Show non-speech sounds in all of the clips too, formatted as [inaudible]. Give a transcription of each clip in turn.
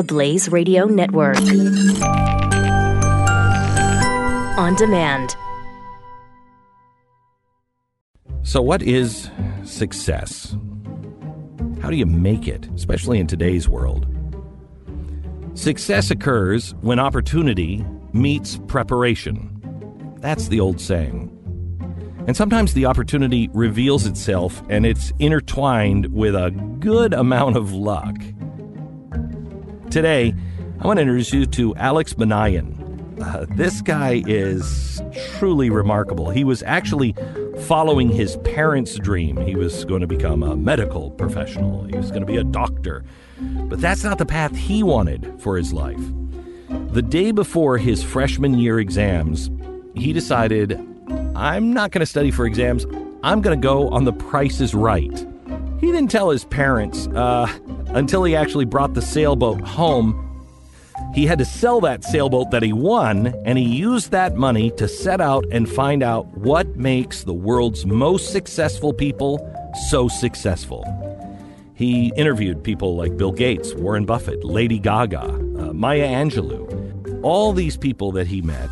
the Blaze Radio Network. On demand. So, what is success? How do you make it, especially in today's world? Success occurs when opportunity meets preparation. That's the old saying. And sometimes the opportunity reveals itself and it's intertwined with a good amount of luck. Today, I want to introduce you to Alex Banayan. Uh, this guy is truly remarkable. He was actually following his parents' dream. He was going to become a medical professional, he was going to be a doctor. But that's not the path he wanted for his life. The day before his freshman year exams, he decided, I'm not going to study for exams. I'm going to go on the Price is Right. He didn't tell his parents uh, until he actually brought the sailboat home he had to sell that sailboat that he won, and he used that money to set out and find out what makes the world's most successful people so successful. He interviewed people like Bill Gates, Warren Buffett, Lady Gaga, uh, Maya Angelou. All these people that he met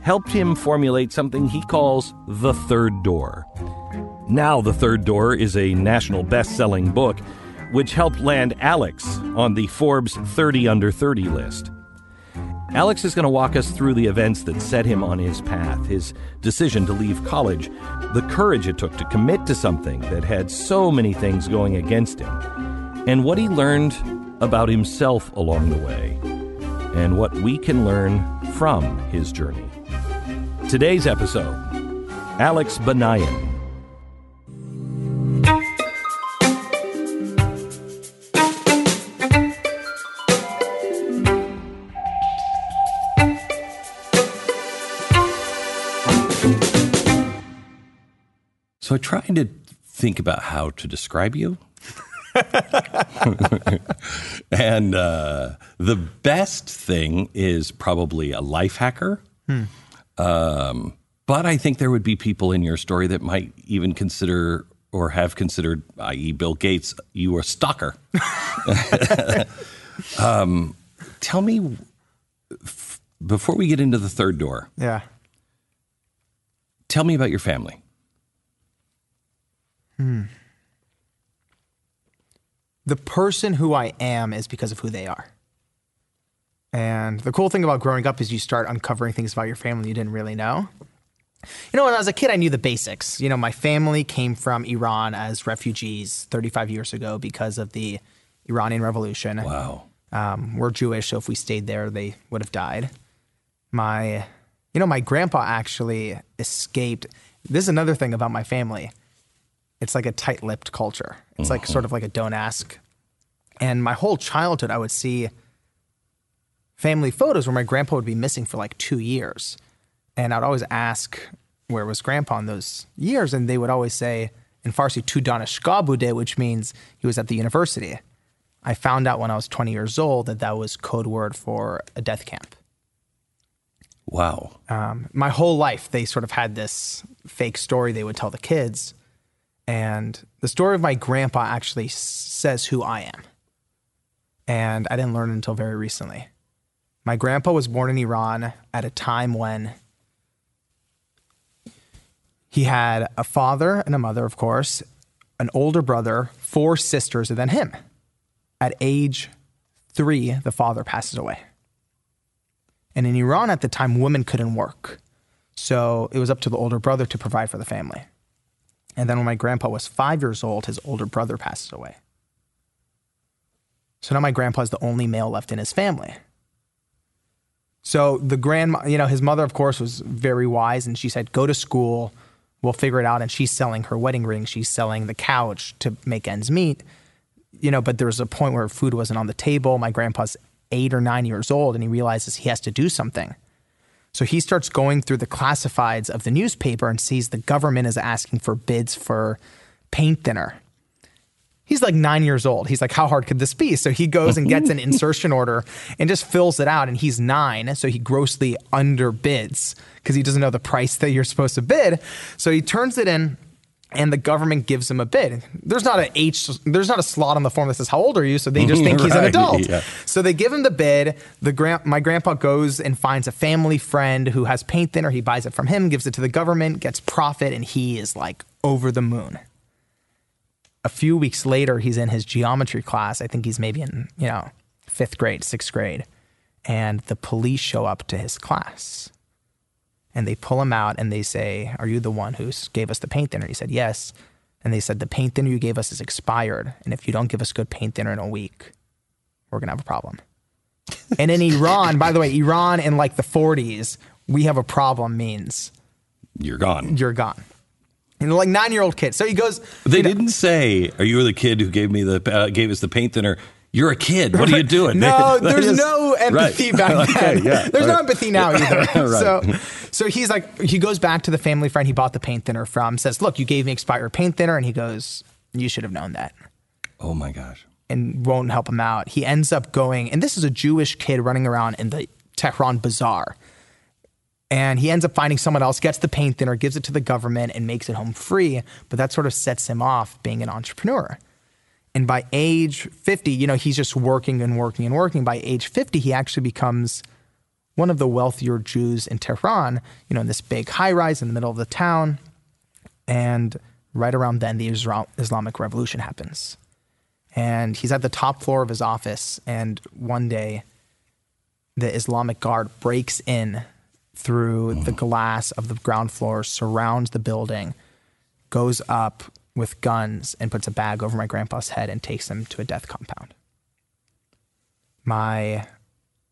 helped him formulate something he calls the third door. Now, The Third Door is a national best selling book which helped land Alex on the Forbes 30 Under 30 list. Alex is going to walk us through the events that set him on his path, his decision to leave college, the courage it took to commit to something that had so many things going against him, and what he learned about himself along the way, and what we can learn from his journey. Today's episode Alex Banayan. So I tried to think about how to describe you. [laughs] and uh, the best thing is probably a life hacker. Hmm. Um, but I think there would be people in your story that might even consider or have considered, i.e., Bill Gates, you a stalker. [laughs] um, tell me, f- before we get into the third door, yeah. Tell me about your family. Hmm. The person who I am is because of who they are. And the cool thing about growing up is you start uncovering things about your family you didn't really know. You know, when I was a kid, I knew the basics. You know, my family came from Iran as refugees 35 years ago because of the Iranian Revolution. Wow. Um, we're Jewish, so if we stayed there, they would have died. My, you know, my grandpa actually escaped. This is another thing about my family it's like a tight-lipped culture. It's like sort of like a don't ask. And my whole childhood, I would see family photos where my grandpa would be missing for like two years, and I'd always ask where was grandpa in those years, and they would always say in Farsi "tu danishgah bude," which means he was at the university. I found out when I was 20 years old that that was code word for a death camp. Wow. Um, my whole life, they sort of had this fake story they would tell the kids and the story of my grandpa actually says who I am. And I didn't learn until very recently. My grandpa was born in Iran at a time when he had a father and a mother, of course, an older brother, four sisters, and then him. At age three, the father passes away. And in Iran at the time, women couldn't work. So it was up to the older brother to provide for the family. And then when my grandpa was five years old, his older brother passed away. So now my grandpa is the only male left in his family. So the grand, you know, his mother, of course, was very wise, and she said, "Go to school, we'll figure it out." And she's selling her wedding ring, she's selling the couch to make ends meet, you know. But there was a point where food wasn't on the table. My grandpa's eight or nine years old, and he realizes he has to do something. So he starts going through the classifieds of the newspaper and sees the government is asking for bids for paint thinner. He's like nine years old. He's like, how hard could this be? So he goes and gets an [laughs] insertion order and just fills it out. And he's nine. So he grossly underbids because he doesn't know the price that you're supposed to bid. So he turns it in and the government gives him a bid. There's not a H, there's not a slot on the form that says how old are you, so they just think he's an [laughs] adult. yeah. So they give him the bid. The grand, my grandpa goes and finds a family friend who has paint thinner. He buys it from him, gives it to the government, gets profit, and he is like over the moon. A few weeks later, he's in his geometry class. I think he's maybe in you know fifth grade, sixth grade, and the police show up to his class and they pull him out and they say, Are you the one who gave us the paint thinner? He said, Yes. And they said, The paint thinner you gave us is expired. And if you don't give us good paint thinner in a week, we're going to have a problem. [laughs] and in Iran, by the way, Iran in like the 40s, we have a problem means You're gone. you're gone. And like nine year old kid. So he goes, They you know- didn't say, "Are you the kid who gave me the uh, gave us the paint thinner?" You're a kid. What are you [laughs] doing? No, [laughs] They- there's just- no empathy Right. back Okay, then. yeah. There's no empathy now either. Right. So, so he's like, he goes back to the family friend he bought the paint thinner from, says, "Look, you gave me expired paint thinner," and he goes, "You should have known that." Oh my gosh. and won't help him out. He ends up going, and this is a Jewish kid running around in the Tehran bazaar. And he ends up finding someone else, gets the paint thinner, gives it to the government, and makes it home free. But that sort of sets him off being an entrepreneur. And by age 50, you know, he's just working and working and working. By age 50, he actually becomes one of the wealthier Jews in Tehran, you know, in this big high rise in the middle of the town. And right around then, the Isra- Islamic Revolution happens. And he's at the top floor of his office. And one day the islamic guard breaks in through the mm. glass of the ground floor surrounds the building goes up with guns and puts a bag over my grandpa's head and takes him to a death compound. My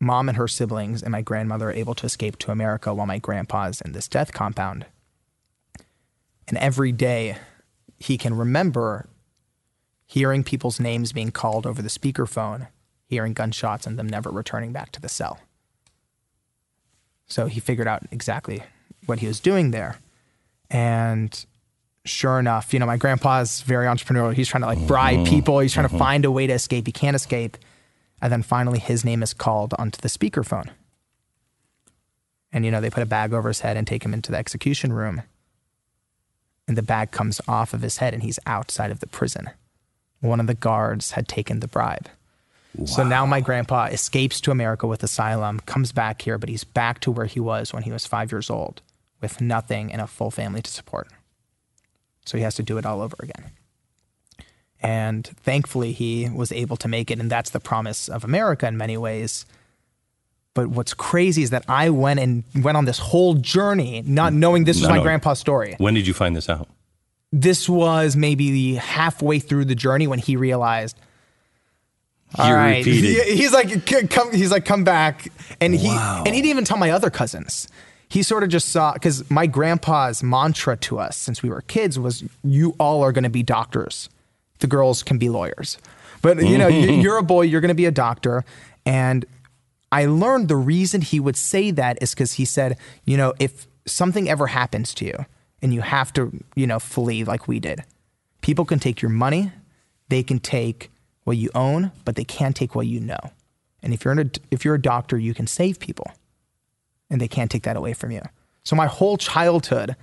mom and her siblings and my grandmother are able to escape to america while my grandpa's in this death compound and every day he can remember hearing people's names being called over the speakerphone, hearing gunshots, and them never returning back to the cell. So he figured out exactly what he was doing there. And sure enough, you know, my grandpa's very entrepreneurial. He's trying to like bribe mm-hmm. people, he's trying to mm-hmm. find a way to escape. He can't escape. And then finally, his name is called onto the speakerphone. And, you know, they put a bag over his head and take him into the execution room. And the bag comes off of his head, and he's outside of the prison one of the guards had taken the bribe. So now my grandpa escapes to America with asylum, comes back here, but he's back to where he was when he was five years old with nothing and a full family to support. So he has to do it all over again. And thankfully, he was able to make it. And that's the promise of America in many ways. But what's crazy is that I went and went on this whole journey, not mm. knowing this was No, my no. grandpa's story When did you find this out? this was maybe halfway through the journey when he realized all You're right repeating. He- he's like come he's like come back and he Wow. and he didn't even tell my other cousins he sort of just saw because my grandpa's mantra to us since we were kids was you all are going to be doctors the girls can be lawyers but you know you- mm-hmm. you're a boy you're going to be a doctor and I learned the reason he would say that is because he said, you know, if something ever happens to you and you have to, you know, flee like we did, people can take your money, they can take what you own, but they can't take what you know. And if you're in a, if you're a doctor, you can save people, and they can't take that away from you. So my whole childhood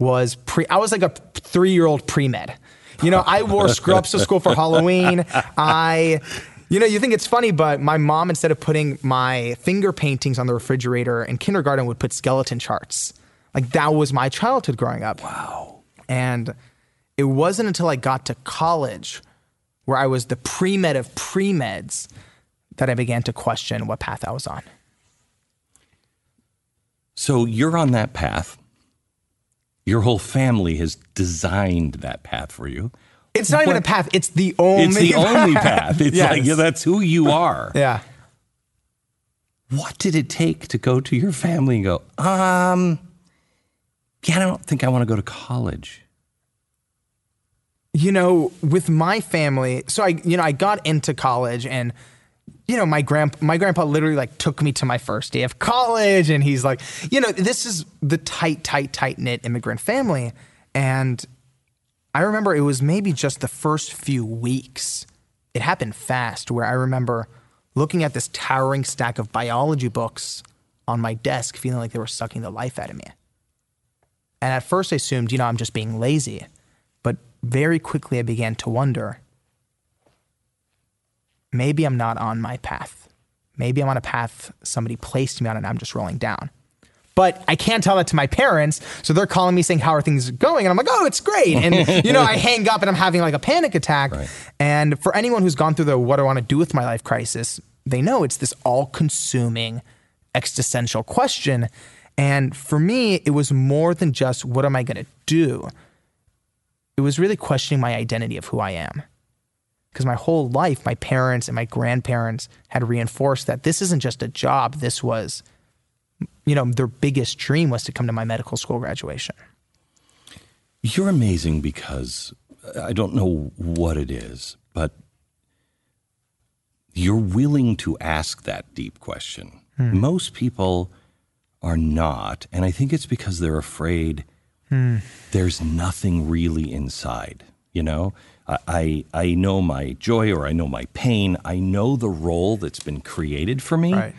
was pre. I was like a three year old pre med. You know, I wore scrubs to school for Halloween. I, you know, you think it's funny, but my mom, instead of putting my finger paintings on the refrigerator in kindergarten, would put skeleton charts. Like that was my childhood growing up. Wow. And it wasn't until I got to college where I was the pre med of pre meds that I began to question what path I was on. So you're on that path. Your whole family has designed that path for you. It's not even a path, it's the only It's the only path. It's [laughs] Yes. like yeah, that's who you are. [laughs] Yeah. What did it take to go to your family and go, um, yeah, I don't think I want to go to college. you know, with my family, so I, you know, I got into college and, you know, my grand, my grandpa literally like took me to my first day of college and he's like, you know, this is the tight, tight, tight knit immigrant family. And I remember it was maybe just the first few weeks. It happened fast where I remember looking at this towering stack of biology books on my desk, feeling like they were sucking the life out of me. And at first I assumed, you know, I'm just being lazy. But very quickly I began to wonder maybe I'm not on my path. Maybe I'm on a path somebody placed me on and I'm just rolling down. But I can't tell that to my parents. So they're calling me saying, How are things going? And I'm like, Oh, it's great. And, [laughs] you know, I hang up and I'm having like a panic attack. Right. And for anyone who's gone through the what do I want to do with my life crisis, they know it's this all consuming existential question. And for me, it was more than just what am I going to do? It was really questioning my identity of who I am. Because my whole life, my parents and my grandparents had reinforced that this isn't just a job, this was you know, their biggest dream was to come to my medical school graduation. You're amazing because I don't know what it is, but you're willing to ask that deep question. Hmm. Most people are not, and I think it's because they're afraid Hmm. there's nothing really inside. You know, I, I know my joy or I know my pain. I know the role that's been created for me. Right.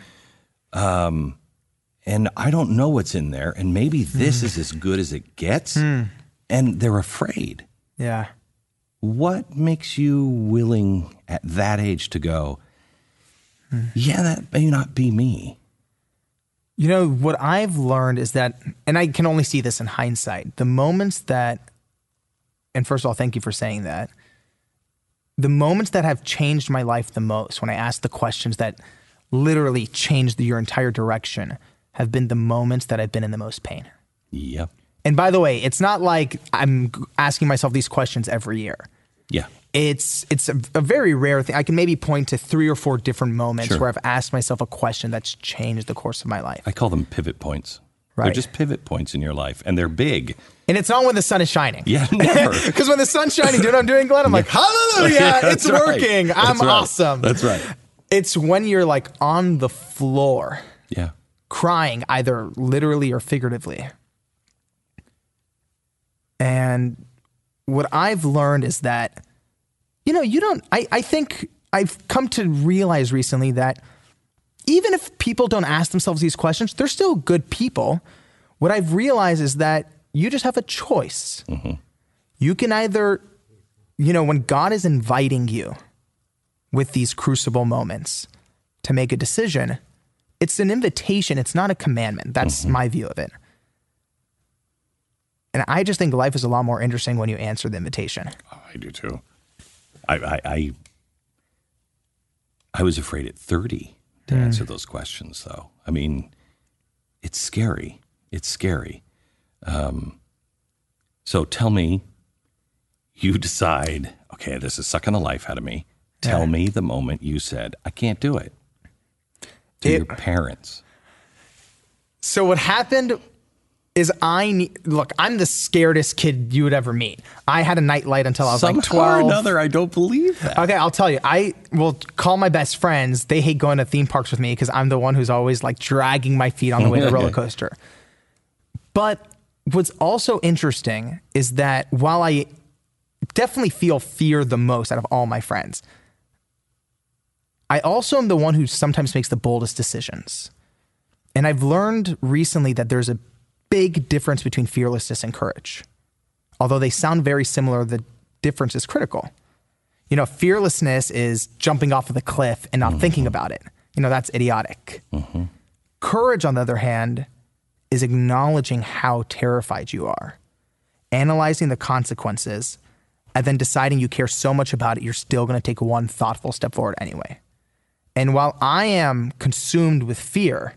Um, and I don't know what's in there, and maybe this hmm. is as good as it gets, hmm. and they're afraid. Yeah. What makes you willing at that age to go, hmm. yeah, that may not be me? You know, what I've learned is that, and I can only see this in hindsight, the moments that, and first of all, thank you for saying that. The moments that have changed my life the most, when I ask the questions that literally changed your entire direction, have been the moments that I've been in the most pain. Yep. And by the way, it's not like I'm asking myself these questions every year. Yeah. It's it's a, a very rare thing. I can maybe point to three or four different moments Sure. where I've asked myself a question that's changed the course of my life. I call them pivot points. They're just pivot points in your life, and they're big. And it's not when the sun is shining. Yeah, [laughs] never. Because when the sun's shining, do you know what I'm doing, Glenn? I'm like, hallelujah, [laughs] yeah, it's right. working. I'm right. awesome. That's right. It's when you're like on the floor Yeah. crying, either literally or figuratively. And what I've learned is that, you know, you don't, I, I think I've come to realize recently that even if people don't ask themselves these questions, they're still good people. What I've realized is that you just have a choice. Mm-hmm. You can either, you know, when God is inviting you with these crucible moments to make a decision, it's an invitation, it's not a commandment. That's mm-hmm. my view of it. And I just think life is a lot more interesting when you answer the invitation. Oh, I do too. I, I, I, I was afraid at 30 to answer those questions, though. I mean, it's scary. It's scary. Um, so tell me, you [laughs] decide, okay, this is sucking the life out of me. Tell Yeah. me the moment you said, I can't do it to It- your parents. So what happened is I need, look, I'm the scaredest kid you would ever meet. I had a nightlight until I was Somehow like 12. or another, I don't believe that. Okay, I'll tell you. I will call my best friends. They hate going to theme parks with me because I'm the one who's always like dragging my feet on the way to the [laughs] roller coaster. But what's also interesting is that while I definitely feel fear the most out of all my friends, I also am the one who sometimes makes the boldest decisions. And I've learned recently that there's a big difference between fearlessness and courage. Although they sound very similar, the difference is critical. You know, fearlessness is jumping off of the cliff and not mm-hmm. thinking about it. You know, that's idiotic. Mm-hmm. Courage, on the other hand, is acknowledging how terrified you are, analyzing the consequences, and then deciding you care so much about it, you're still going to take one thoughtful step forward anyway. And while I am consumed with fear,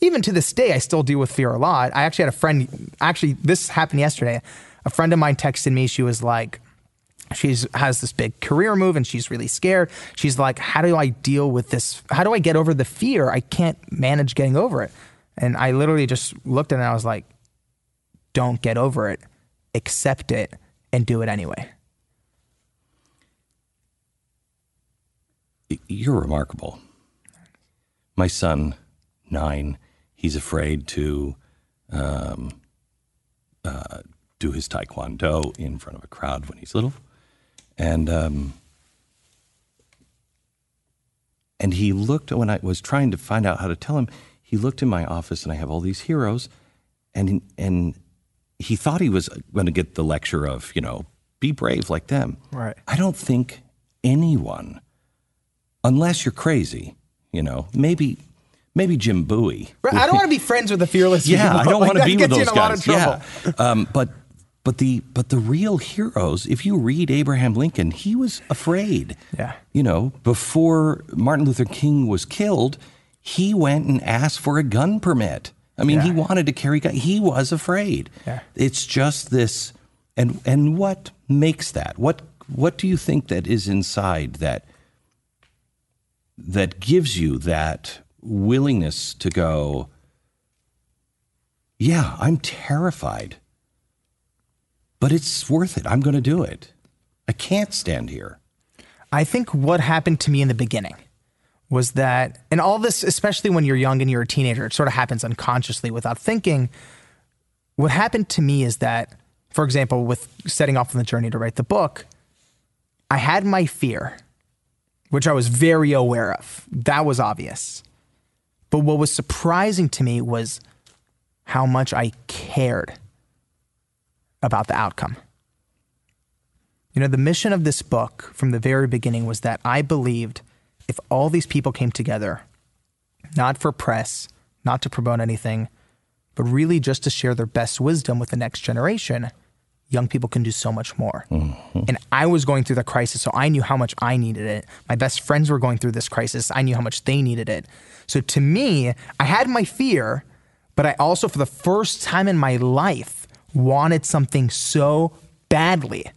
even to this day, I still deal with fear a lot. I actually had a friend, actually, this happened yesterday. A friend of mine texted me. She was like, she's has this big career move and she's really scared. She's like, how do I deal with this? How do I get over the fear? I can't manage getting over it. And I literally just looked at it and I was like, don't get over it, accept it, and do it anyway. You're remarkable. My son, nine, he's afraid to um, uh, do his taekwondo in front of a crowd when he's little, and um, and he looked when I was trying to find out how to tell him. He looked in my office, and I have all these heroes, and and he thought he was going to get the lecture of you know be brave like them. Right. I don't think anyone, unless you're crazy, you know, maybe maybe Jim Bowie. I don't want to be friends with the fearless. [laughs] Yeah, people. I don't Like, want to be with those in a lot of guys. Yeah, um, but but the but the real heroes. If you read Abraham Lincoln, he was afraid. Yeah. you know, before Martin Luther King was killed, he went and asked for a gun permit. I mean, he wanted to carry gun. He was afraid. Yeah. It's just this, and and what makes that? What what do you think that is inside that that gives you that willingness to go? Yeah, I'm terrified, but it's worth it. I'm going to do it. I can't stand here. I think what happened to me in the beginning was that, and all this, especially when you're young and you're a teenager, it sort of happens unconsciously without thinking. What happened to me is that, for example, with setting off on the journey to write the book, I had my fear, which I was very aware of. That was obvious. But what was surprising to me was how much I cared about the outcome. You know, the mission of this book from the very beginning was that I believed if all these people came together, not for press, not to promote anything, but really just to share their best wisdom with the next generation, young people can do so much more. Mm-hmm. And I was going through the crisis, so I knew how much I needed it. My best friends were going through this crisis. I knew how much they needed it. So to me, I had my fear, but I also, for the first time in my life, wanted something so badly.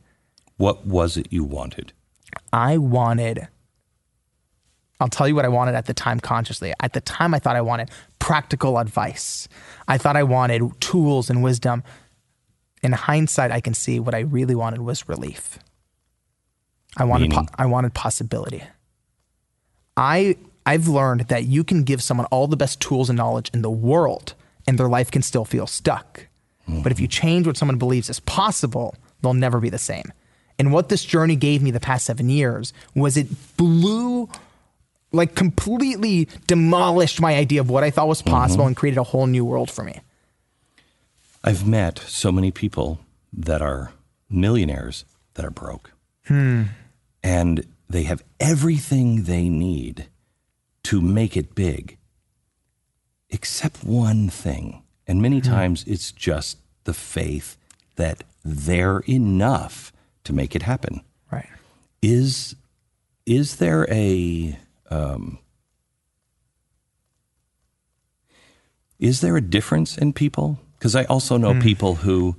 What was it you wanted? I wanted, I'll tell you what I wanted at the time consciously. At the time, I thought I wanted practical advice. I thought I wanted tools and wisdom. In hindsight, I can see what I really wanted was relief. I wanted, po- I wanted possibility. I, I've learned that you can give someone all the best tools and knowledge in the world, and their life can still feel stuck. Mm-hmm. But if you change what someone believes is possible, they'll never be the same. And what this journey gave me the past seven years was it blew, like completely demolished my idea of what I thought was possible mm-hmm. and created a whole new world for me. I've met so many people that are millionaires that are broke. And they have everything they need to make it big, except one thing. And many times it's just the faith that they're enough to make it happen. Right. Is is there a um, is there a difference in people? Because I also know hmm. people who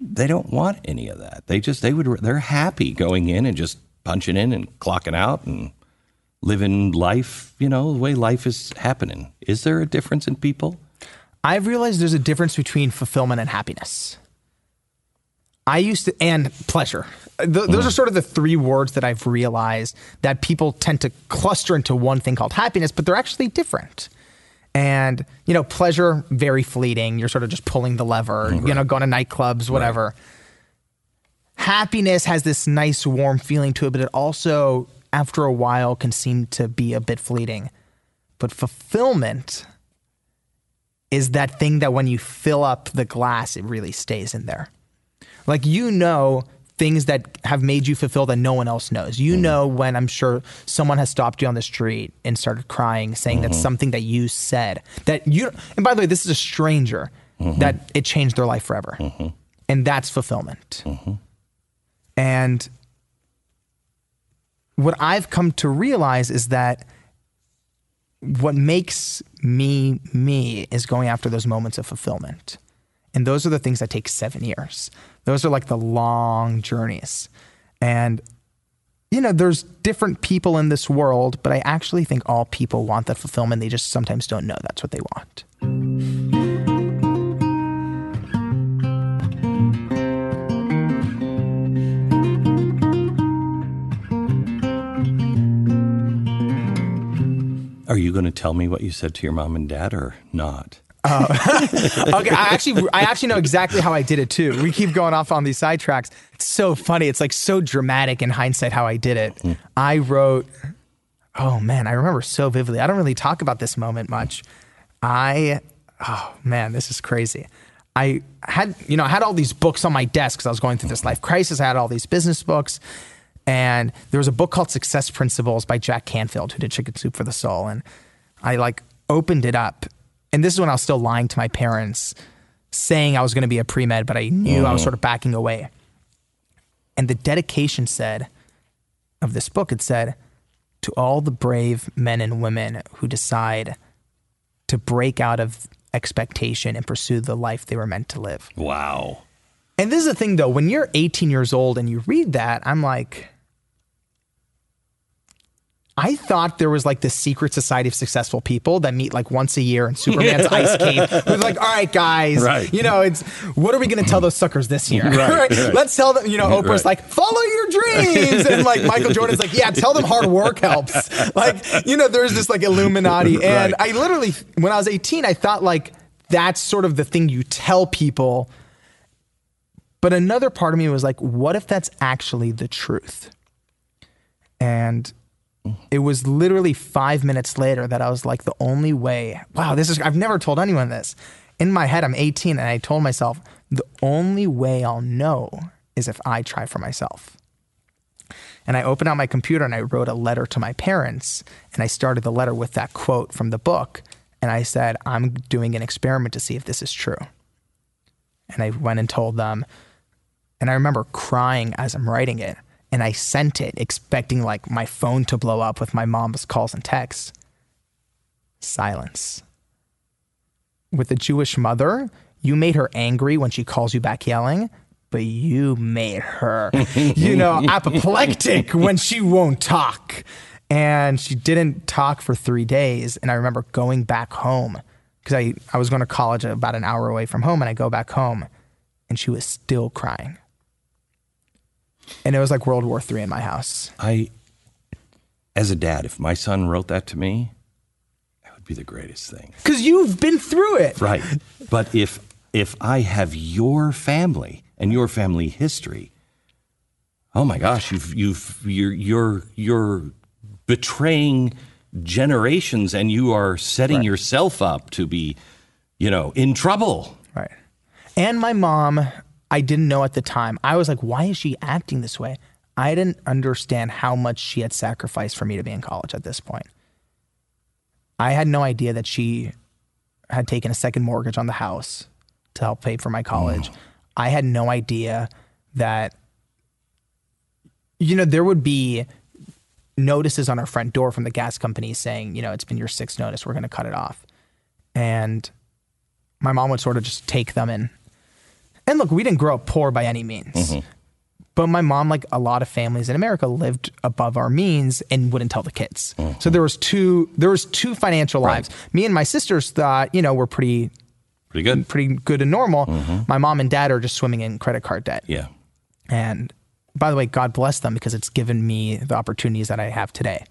they don't want any of that. They just they would they're happy going in and just punching in and clocking out and living life, you know, the way life is happening. Is there a difference in people? I've realized there's a difference between fulfillment and happiness. I used to, and pleasure. Th- those mm-hmm. are sort of the three words that I've realized that people tend to cluster into one thing called happiness, but they're actually different. And, you know, pleasure, very fleeting. You're sort of just pulling the lever, you know, going to nightclubs, whatever. Happiness has this nice, warm feeling to it, but it also, after a while, can seem to be a bit fleeting. But fulfillment, is that thing that when you fill up the glass, it really stays in there. Like you know things that have made you fulfilled that no one else knows. You mm-hmm. know when I'm sure someone has stopped you on the street and started crying, saying that's mm-hmm. something that you said that you. And by the way, this is a stranger mm-hmm. that it changed their life forever, and that's fulfillment. And what I've come to realize is that what makes me me is going after those moments of fulfillment. And those are the things that take seven years. Those are like the long journeys. And, you know, there's different people in this world, but I actually think all people want that fulfillment. They just sometimes don't know that's what they want. Are you going to tell me what you said to your mom and dad or not? Uh, [laughs] okay, I actually, I actually know exactly how I did it too. We keep going off on these sidetracks. It's so funny. It's like so dramatic in hindsight how I did it. Hmm. I wrote, oh man, I remember so vividly. I don't really talk about this moment much. I, oh man, this is crazy. I had, you know, I had all these books on my desk because I was going through this life crisis. I had all these business books. And there was a book called Success Principles by Jack Canfield, who did Chicken Soup for the Soul. And I like opened it up. And this is when I was still lying to my parents, saying I was going to be a pre med, but I knew I was oh. sort of backing away. And the dedication said of this book, it said, to all the brave men and women who decide to break out of expectation and pursue the life they were meant to live. Wow. And this is the thing though, when you're 18 years old and you read that, I'm like, I thought there was like this secret society of successful people that meet like once a year in Superman's [laughs] ice cave. Who's like, all right, guys, Right. you know, it's what are we going to tell those suckers this year? [laughs] Right, right. Let's tell them, you know, Oprah's Right. like, follow your dreams. And like Michael Jordan's like, yeah, tell them hard work helps. [laughs] Like, you know, there's this like Illuminati. And Right. I literally, when I was 18, I thought like that's sort of the thing you tell people. But another part of me was like, what if that's actually the truth? And it was literally five minutes later that I was like, the only way, wow, this is, I've never told anyone this. In my head, I'm 18, and I told myself, the only way I'll know is if I try for myself. And I opened out my computer and I wrote a letter to my parents. And I started the letter with that quote from the book. And I said, I'm doing an experiment to see if this is true. And I went and told them. And I remember crying as I'm writing it. And I sent it expecting like my phone to blow up with my mom's calls and texts. Silence. With a Jewish mother, you made her angry when she calls you back yelling, but you made her, [laughs] you know, apoplectic when she won't talk. And she didn't talk for three days. And I remember going back home because I, I was going to college about an hour away from home. And I go back home and she was still crying. And it was like World War III in my house. I, as a dad, if my son wrote that to me, that would be the greatest thing. Because you've been through it. Right. But if if I have your family and your family history, oh my gosh, you've you've you're you're you're betraying generations and you are setting yourself up to be, you know, in trouble. Right. And my mom, I didn't know at the time. I was like, why is she acting this way? I didn't understand how much she had sacrificed for me to be in college at this point. I had no idea that she had taken a second mortgage on the house to help pay for my college. I had no idea that, you know, there would be notices on our front door from the gas company saying, you know, it's been your sixth notice, we're going to cut it off. And my mom would sort of just take them and and look, we didn't grow up poor by any means. Mm-hmm. But my mom, like a lot of families in America, lived above our means and wouldn't tell the kids. Mm-hmm. So there was two there was two financial lives. Me and my sisters thought, you know, we're pretty Pretty good. pretty good and normal. Mm-hmm. My mom and dad are just swimming in credit card debt. Yeah. And by the way, God bless them because it's given me the opportunities that I have today.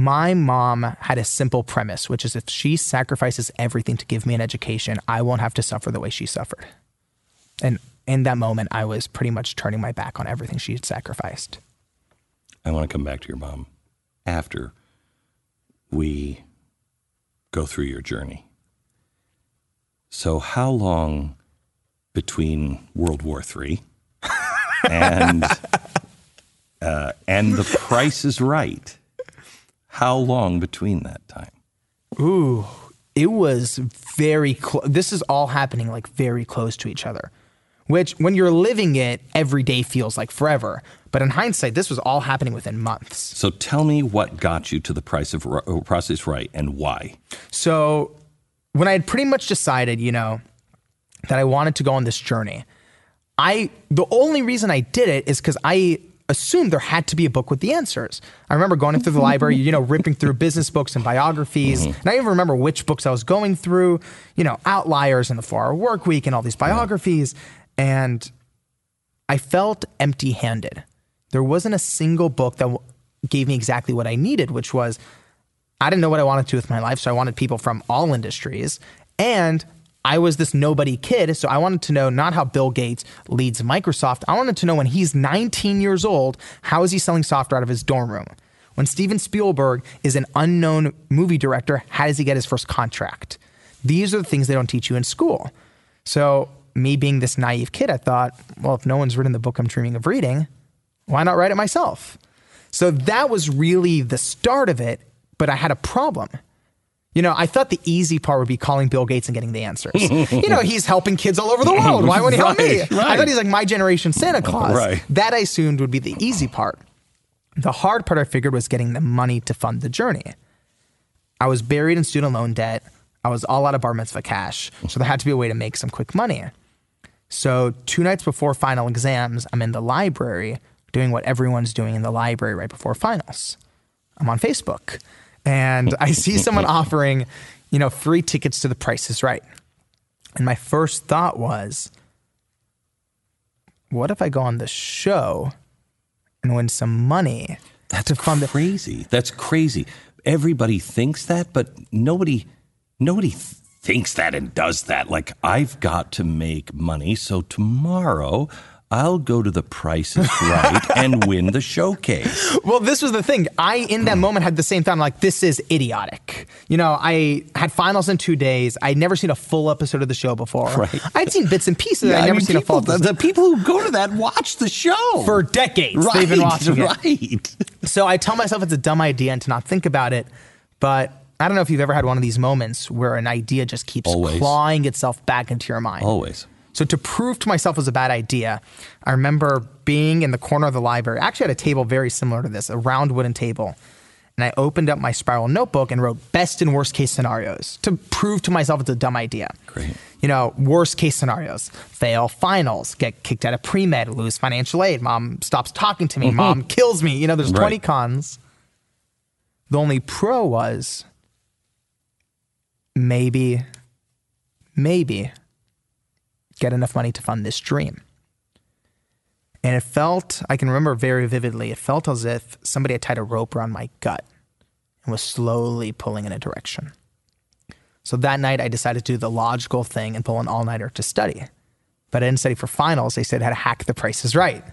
My mom had a simple premise, which is if she sacrifices everything to give me an education, I won't have to suffer the way she suffered. And in that moment, I was pretty much turning my back on everything she had sacrificed. I want to come back to your mom after we go through your journey. So, how long between World War III [laughs] and uh, and The Price is Right? How long between that time? Ooh, it was very close. This is all happening like very close to each other, which when you're living it, every day feels like forever. But in hindsight, this was all happening within months. So, tell me what got you to the price of uh, Price is Right and why. So when I had pretty much decided, you know, that I wanted to go on this journey, I the only reason I did it is because I assumed there had to be a book with the answers. I remember going through the library, you know, ripping through business books and biographies. Mm-hmm. And I even remember which books I was going through, you know, Outliers and the Four Hour Work Week and all these biographies. And I felt empty handed. There wasn't a single book that w- gave me exactly what I needed, which was I didn't know what I wanted to do with my life. So I wanted people from all industries. And I was this nobody kid. So I wanted to know not how Bill Gates leads Microsoft. I wanted to know when he's 19 years old, how is he selling software out of his dorm room? When Steven Spielberg is an unknown movie director, how does he get his first contract? These are the things they don't teach you in school. So, me being this naive kid, I thought, well, if no one's written the book I'm dreaming of reading, why not write it myself? So that was really the start of it, but I had a problem. You know, I thought the easy part would be calling Bill Gates and getting the answers. you know, he's helping kids all over the [laughs] world. Why wouldn't he help me? Right, right. I thought he's like my generation Santa Claus. Right. That I assumed would be the easy part. The hard part I figured was getting the money to fund the journey. I was buried in student loan debt. I was all out of bar mitzvah cash. So there had to be a way to make some quick money. So two nights before final exams, I'm in the library doing what everyone's doing in the library right before finals. I'm on Facebook and I mm-hmm. see mm-hmm. someone offering, you know, free tickets to the Price is Right. And my first thought was, what if I go on the show and win some money That's fund crazy. That's crazy. Everybody thinks that, but nobody nobody thinks that and does that. Like I've got to make money, so tomorrow I'll go to the prices right and win the showcase. [laughs] Well, this was the thing. I, in that moment, had the same thought. I'm like, this is idiotic. You know, I had finals in two days. I'd never seen a full episode of the show before. Right. I'd seen bits and pieces. I'd I never mean, seen people, a full the, the people who go to that watch the show For decades, Right, they've been watching it. right. So I tell myself it's a dumb idea and to not think about it. But I don't know if you've ever had one of these moments where an idea just keeps Always. clawing itself back into your mind. Always. So to prove to myself it was a bad idea, I remember being in the corner of the library. I actually had a table very similar to this, a round wooden table. And I opened up my spiral notebook and wrote best and worst case scenarios to prove to myself it's a dumb idea. Great. You know, worst case scenarios, fail finals, get kicked out of pre med, lose financial aid, mom stops talking to me, mm-hmm. mom kills me. You know, there's 20 cons. The only pro was maybe, maybe get enough money to fund this dream. And it felt, I can remember very vividly, it felt as if somebody had tied a rope around my gut and was slowly pulling in a direction. So that night, I decided to do the logical thing and pull an all nighter to study. But I didn't study for finals. They said how to hack the Price is Right.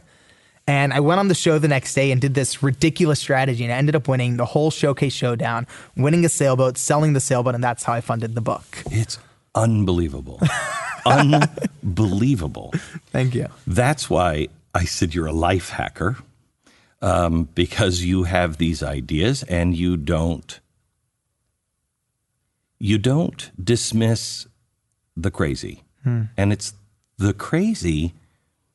And I went on the show the next day and did this ridiculous strategy and I ended up winning the whole showcase showdown, winning a sailboat, selling the sailboat, and that's how I funded the book. It's unbelievable. [laughs] unbelievable. Thank you. That's why I said you're a life hacker um, because you have these ideas and you don't you don't dismiss the crazy, and it's the crazy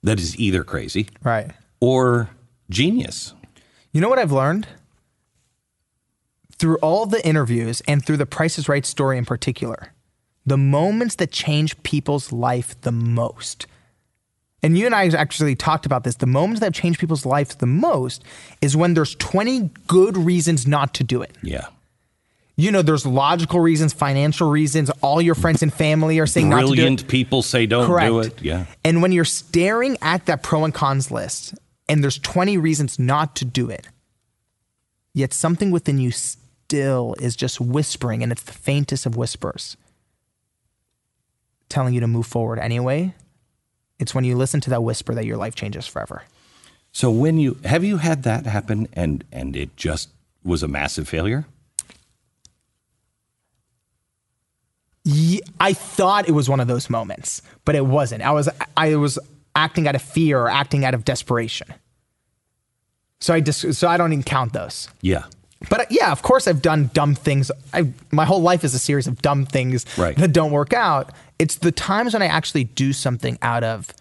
that is either crazy Right. or genius. You know what I've learned? Through all the interviews and through the Price is Right story in particular, the moments that change people's life the most. And you and I actually talked about this. The moments that change people's life the most is when there's 20 good reasons not to do it. Yeah, You know, there's logical reasons, financial reasons. All your friends and family are saying not to do it. brilliant people say don't Correct. do it. Yeah, And when you're staring at that pro and cons list and there's 20 reasons not to do it, yet something within you still is just whispering, and it's the faintest of whispers telling you to move forward anyway. It's when you listen to that whisper that your life changes forever. So when you have you had that happen and and it just was a massive failure? Ye- I thought it was one of those moments, but it wasn't. I was I was acting out of fear or acting out of desperation. So I just so I don't even count those. Yeah. But uh, yeah, of course, I've done dumb things. I my whole life is a series of dumb things Right. that don't work out. It's the times when I actually do something out of,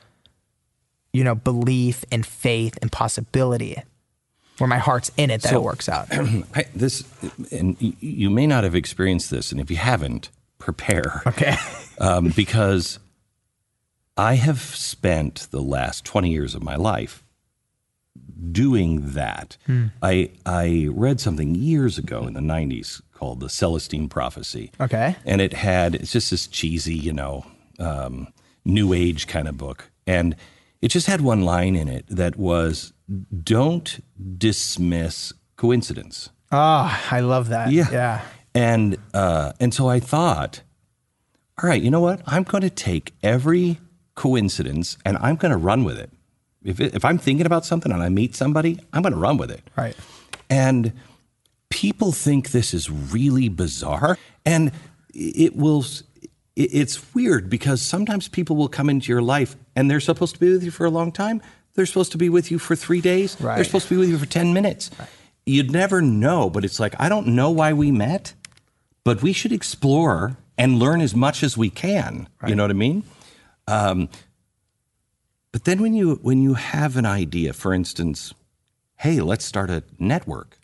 you know, belief and faith and possibility, where my heart's in it, that it works out. [clears throat] I, this and you may not have experienced this and if you haven't, prepare. Okay. [laughs] Um, because I have spent the last 20 years of my life doing that. I I read something years ago in the 90s called the Celestine Prophecy. Okay. And it had, it's just this cheesy, you know, um, new age kind of book. And it just had one line in it that was don't dismiss coincidence. Oh, I love that. Yeah. Yeah. And uh, and so I thought, all right, you know what? I'm going to take every coincidence and I'm going to run with it. If it, if I'm thinking about something and I meet somebody, I'm going to run with it. Right. And people think this is really bizarre, and it will it's weird because sometimes people will come into your life and they're supposed to be with you for a long time. They're supposed to be with you for three days. They're supposed to be with you for 10 minutes. You'd never know, but it's like, I don't know why we met, but we should explore and learn as much as we can. You know what I mean? Um, but then when you when you have an idea, for instance, hey, let's start a network.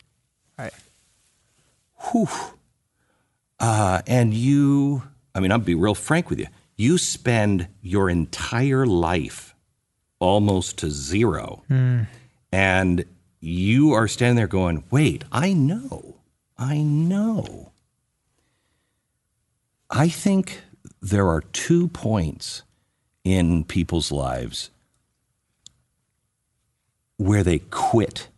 Right. Uh, and you, I mean, I'll be real frank with you. You spend your entire life almost to zero. And you are standing there going, wait, I know, I know. I think there are two points in people's lives where they quit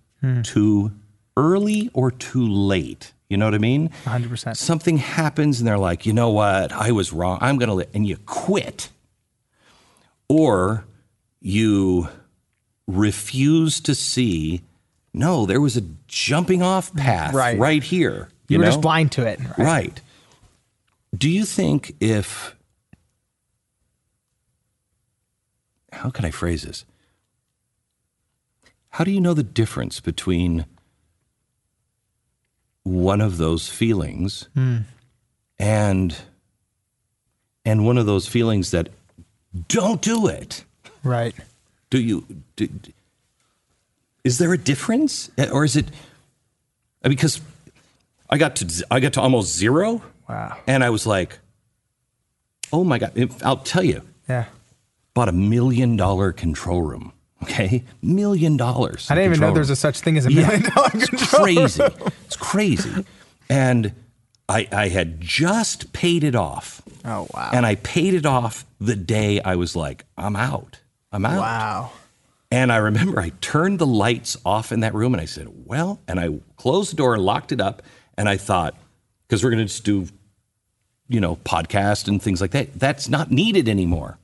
too early or too late. You know what I mean? 100%. Something happens and they're like, you know what? I was wrong. I'm going to, li-, and you quit. Or you refuse to see, no, there was a jumping off path Right. right, here. You, were just blind to it. Right. Do you think if how can I phrase this? How do you know the difference between one of those feelings hmm. and and one of those feelings that don't do it? Right. Do you do, is there a difference eh, or is it because I got to i got to almost zero Wow. and I was like, oh my God. I'll tell you, Yeah. bought a million dollar control room. Okay. Million dollars. I didn't even know there's a such thing as a million dollar It's crazy. [laughs] It's crazy. And I, I had just paid it off. Oh, wow. And I paid it off the day I was like, I'm out. I'm out. Wow. And I remember I turned the lights off in that room and I said, well, and I closed the door and locked it up. And I thought, because we're going to just do, you know, podcast and things like that, that's not needed anymore.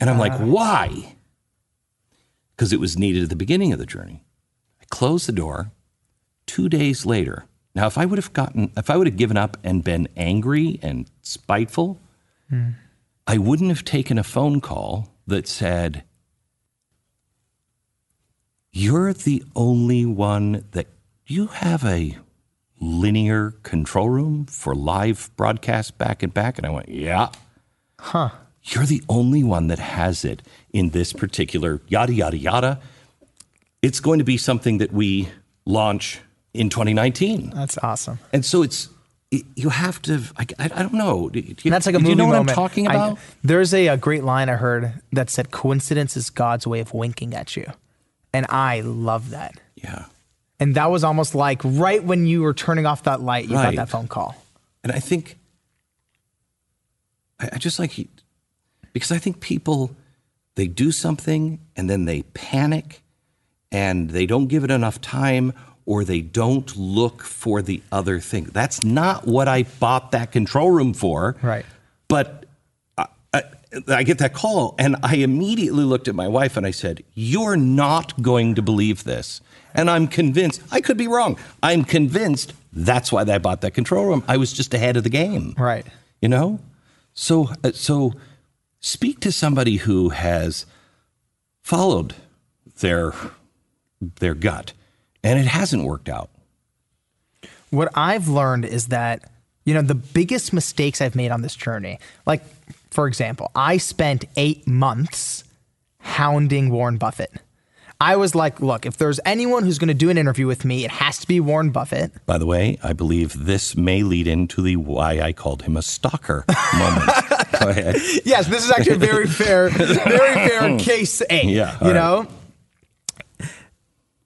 And I'm like, uh-huh. why? Because it was needed at the beginning of the journey. I closed the door. Two days later, now if I would have gotten, if I would have given up and been angry and spiteful, hmm. I wouldn't have taken a phone call that said, you're the only one that you have a linear control room for live broadcast back and back. And I went, Yeah. Huh. You're the only one that has it in this particular yada, yada, yada. It's going to be something that we launch in 2019. That's awesome. And so it's, you have to, I, I, I don't know. Do you, that's like a do movie you know moment. what I'm talking I- about? there's a, a great line I heard that said, "Coincidence is God's way of winking at you," and I love that. yeah. And that was almost like right when you were turning off that light, you got that phone call. And I think, I, I just like, he, because I think people, they do something and then they panic and they don't give it enough time or they don't look for the other thing. That's not what I bought that control room for. Right. But I, I, I get that call and I immediately looked at my wife and I said, You're not going to believe this. And I'm convinced, I could be wrong. I'm convinced that's why I bought that control room. I was just ahead of the game. Right. You know? So, uh, so speak to somebody who has followed their, their gut and it hasn't worked out. What I've learned is that, you know, the biggest mistakes I've made on this journey, like, for example, I spent eight months hounding Warren Buffett. I was like, look, if there's anyone who's going to do an interview with me, it has to be Warren Buffett. By the way, I believe this may lead into the why I called him a stalker moment. Go [laughs] ahead. Yes, this is actually a very fair, very fair [laughs] case A. Yeah, you right. know,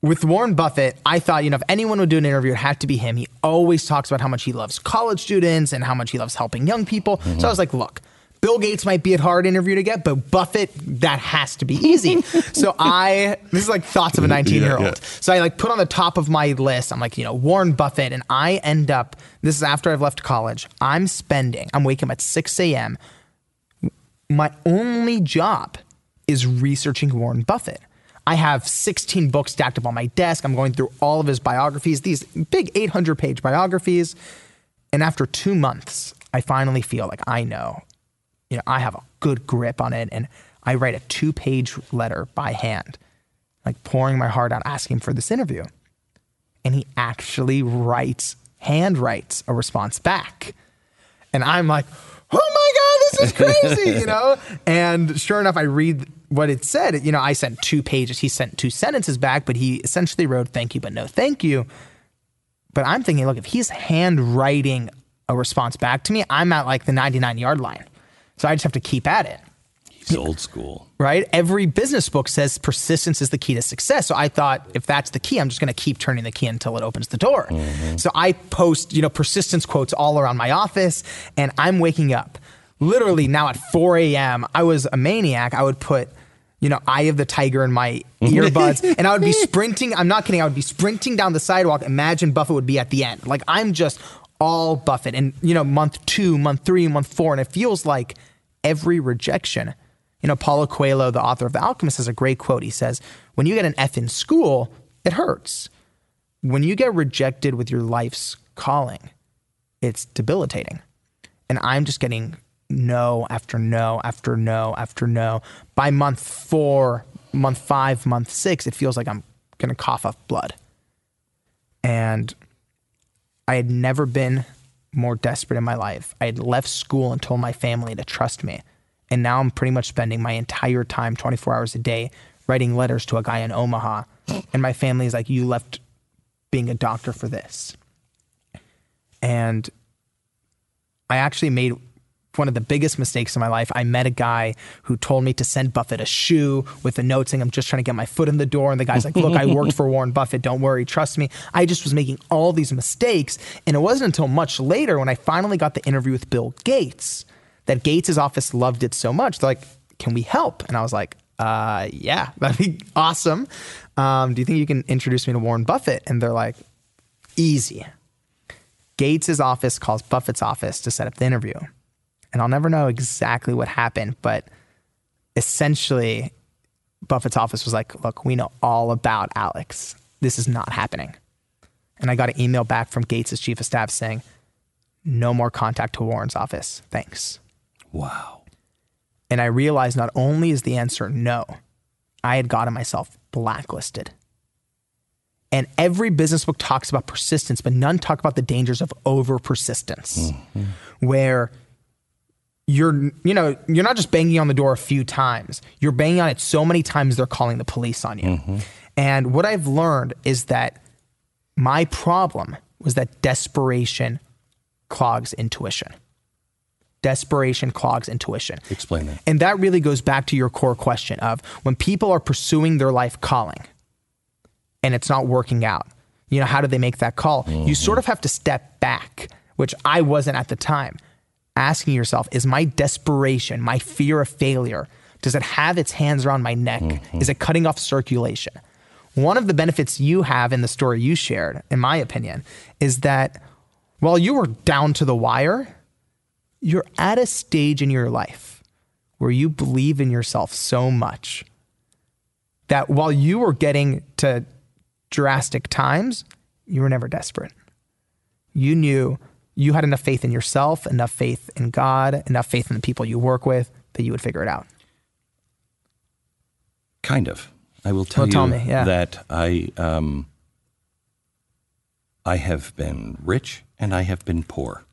with Warren Buffett, I thought, you know, if anyone would do an interview, it had to be him. He always talks about how much he loves college students and how much he loves helping young people. Mm-hmm. So I was like, look, Bill Gates might be a hard interview to get, but Buffett, that has to be easy. [laughs] so I, this is like thoughts of a 19 year Yeah, yeah. old. So I like put on the top of my list, I'm like, you know, Warren Buffett, and I end up, this is after I've left college, I'm spending, I'm waking up at 6 a.m my only job is researching Warren Buffett. I have 16 books stacked up on my desk. I'm going through all of his biographies, these big 800 page biographies. And after two months, I finally feel like I know you know, I have a good grip on it. And I write a two page letter by hand, like pouring my heart out, asking for this interview. And he actually writes, hand writes a response back. And I'm like, oh my God, this is crazy, you know? [laughs] And sure enough, I read what it said. You know, I sent two pages. He sent two sentences back, but he essentially wrote, thank you, but no thank you. But I'm thinking, look, if he's handwriting a response back to me, I'm at like the 99 yard line. So I just have to keep at it. He's old school. Right? Every business book says persistence is the key to success. So I thought if that's the key, I'm just going to keep turning the key until it opens the door. Mm-hmm. So I post, you know, persistence quotes all around my office and I'm waking up literally now at 4 a.m. I was a maniac. I would put, you know, Eye of the Tiger in my [laughs] earbuds and I would be sprinting. I'm not kidding. I would be sprinting down the sidewalk. Imagine Buffett would be at the end. Like I'm just all Buffett and, you know, month two, month three, month four. And it feels like every rejection you know, Paulo Coelho, the author of The Alchemist, has a great quote. He says, When you get an F in school, it hurts. When you get rejected with your life's calling, it's debilitating. And I'm just getting no after no after no after no. By month four, month five, month six, it feels like I'm going to cough up blood. And I had never been more desperate in my life. I had left school and told my family to trust me. And now I'm pretty much spending my entire time, 24 hours a day, writing letters to a guy in Omaha. And my family is like, You left being a doctor for this. And I actually made one of the biggest mistakes in my life. I met a guy who told me to send Buffett a shoe with a note saying, I'm just trying to get my foot in the door. And the guy's like, Look, I worked for [laughs] Warren Buffett. Don't worry. Trust me. I just was making all these mistakes. And it wasn't until much later when I finally got the interview with Bill Gates that Gates' office loved it so much. They're like, can we help? And I was like, uh, yeah, [laughs] that'd be awesome. Um, do you think you can introduce me to Warren Buffett? And they're like, easy. Gates' office calls Buffett's office to set up the interview. And I'll never know exactly what happened, but essentially, Buffett's office was like, look, we know all about Alex. This is not happening. And I got an email back from Gates' chief of staff saying, no more contact to Warren's office. Thanks. Wow. And I realized not only is the answer no, I had gotten myself blacklisted. And every business book talks about persistence, but none talk about the dangers of over persistence, mm-hmm. where you're, you know, you're not just banging on the door a few times. You're banging on it so many times they're calling the police on you. Mm-hmm. And what I've learned is that my problem was that desperation clogs intuition desperation clogs intuition. Explain that. And that really goes back to your core question of when people are pursuing their life calling and it's not working out, you know, how do they make that call? Mm-hmm. You sort of have to step back, which I wasn't at the time, asking yourself, is my desperation, my fear of failure, does it have its hands around my neck? Mm-hmm. Is it cutting off circulation? One of the benefits you have in the story you shared, in my opinion, is that while you were down to the wire, you're at a stage in your life where you believe in yourself so much that while you were getting to drastic times, you were never desperate. You knew you had enough faith in yourself, enough faith in God, enough faith in the people you work with that you would figure it out. Kind of. I will tell well, you tell me, yeah. that I um, I have been rich and I have been poor.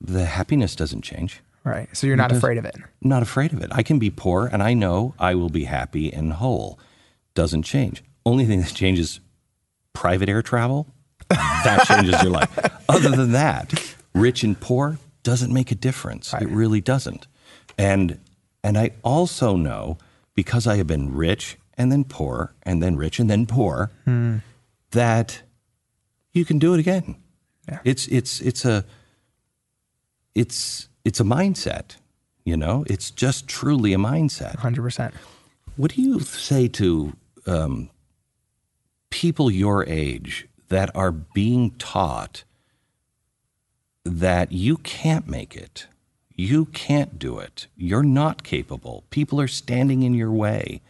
the happiness doesn't change. Right. So you're not afraid of it. Not afraid of it. I can be poor and I know I will be happy and whole. Doesn't change. Only thing that changes private air travel. That changes your life. [laughs] Other than that, rich and poor doesn't make a difference. Right. It really doesn't. And and I also know because I have been rich and then poor and then rich and then poor hmm. that you can do it again. Yeah. It's it's it's a it's it's a mindset. You know, it's just truly a mindset. Hundred percent. What do you say to um, people your age that are being taught that you can't make it, you can't do it, you're not capable, people are standing in your way?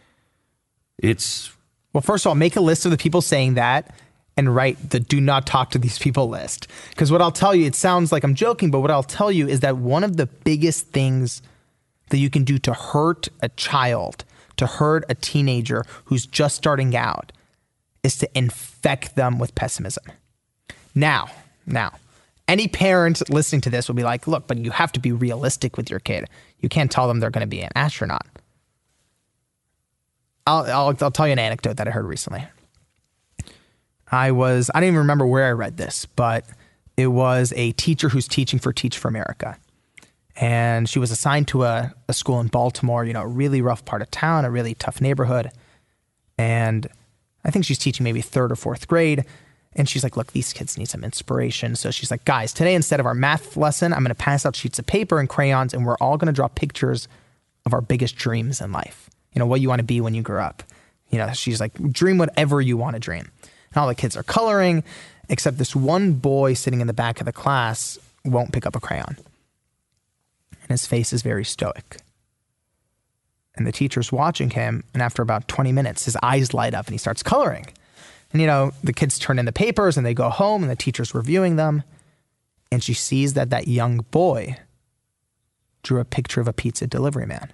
It's well, first of all, make a list of the people saying that and write the do not talk to these people list. Because what I'll tell you, it sounds like I'm joking, but what I'll tell you is that one of the biggest things that you can do to hurt a child, to hurt a teenager who's just starting out, is to infect them with pessimism. Now, now, any parent listening to this will be like, look, but you have to be realistic with your kid. You can't tell them they're going to be an astronaut. I'll, I'll, I'll tell you an anecdote that I heard recently. I was, I don't even remember where I read this, but it was a teacher who's teaching for Teach for America. And she was assigned to a, a school in Baltimore, you know, a really rough part of town, a really tough neighborhood. And I think she's teaching maybe third or fourth grade. And she's like, look, these kids need some inspiration. So she's like, guys, today instead of our math lesson, I'm going to pass out sheets of paper and crayons, and we're all going to draw pictures of our biggest dreams in life. You know, what you want to be when you grow up. You know, she's like, dream whatever you want to dream. And all the kids are coloring, except this one boy sitting in the back of the class won't pick up a crayon. And his face is very stoic. And the teacher's watching him, and after about 20 minutes, his eyes light up and he starts coloring. And, you know, the kids turn in the papers and they go home, and the teacher's reviewing them. And she sees that that young boy drew a picture of a pizza delivery man.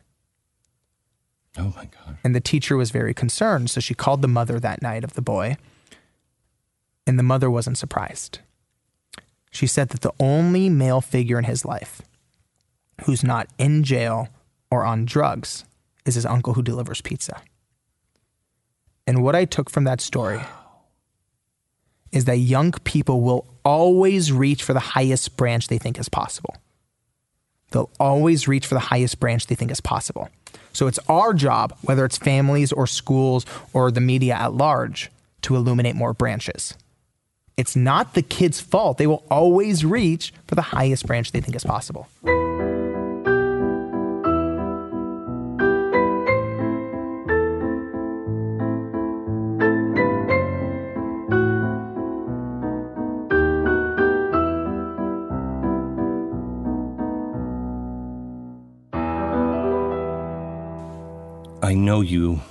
Oh my God. And the teacher was very concerned. So she called the mother that night of the boy, and the mother wasn't surprised. She said that the only male figure in his life who's not in jail or on drugs is his uncle who delivers pizza. And what I took from that story is that young people will always reach for the highest branch they think is possible. They'll always reach for the highest branch they think is possible. So it's our job, whether it's families or schools or the media at large, to illuminate more branches. It's not the kid's fault. They will always reach for the highest branch they think is possible. I know you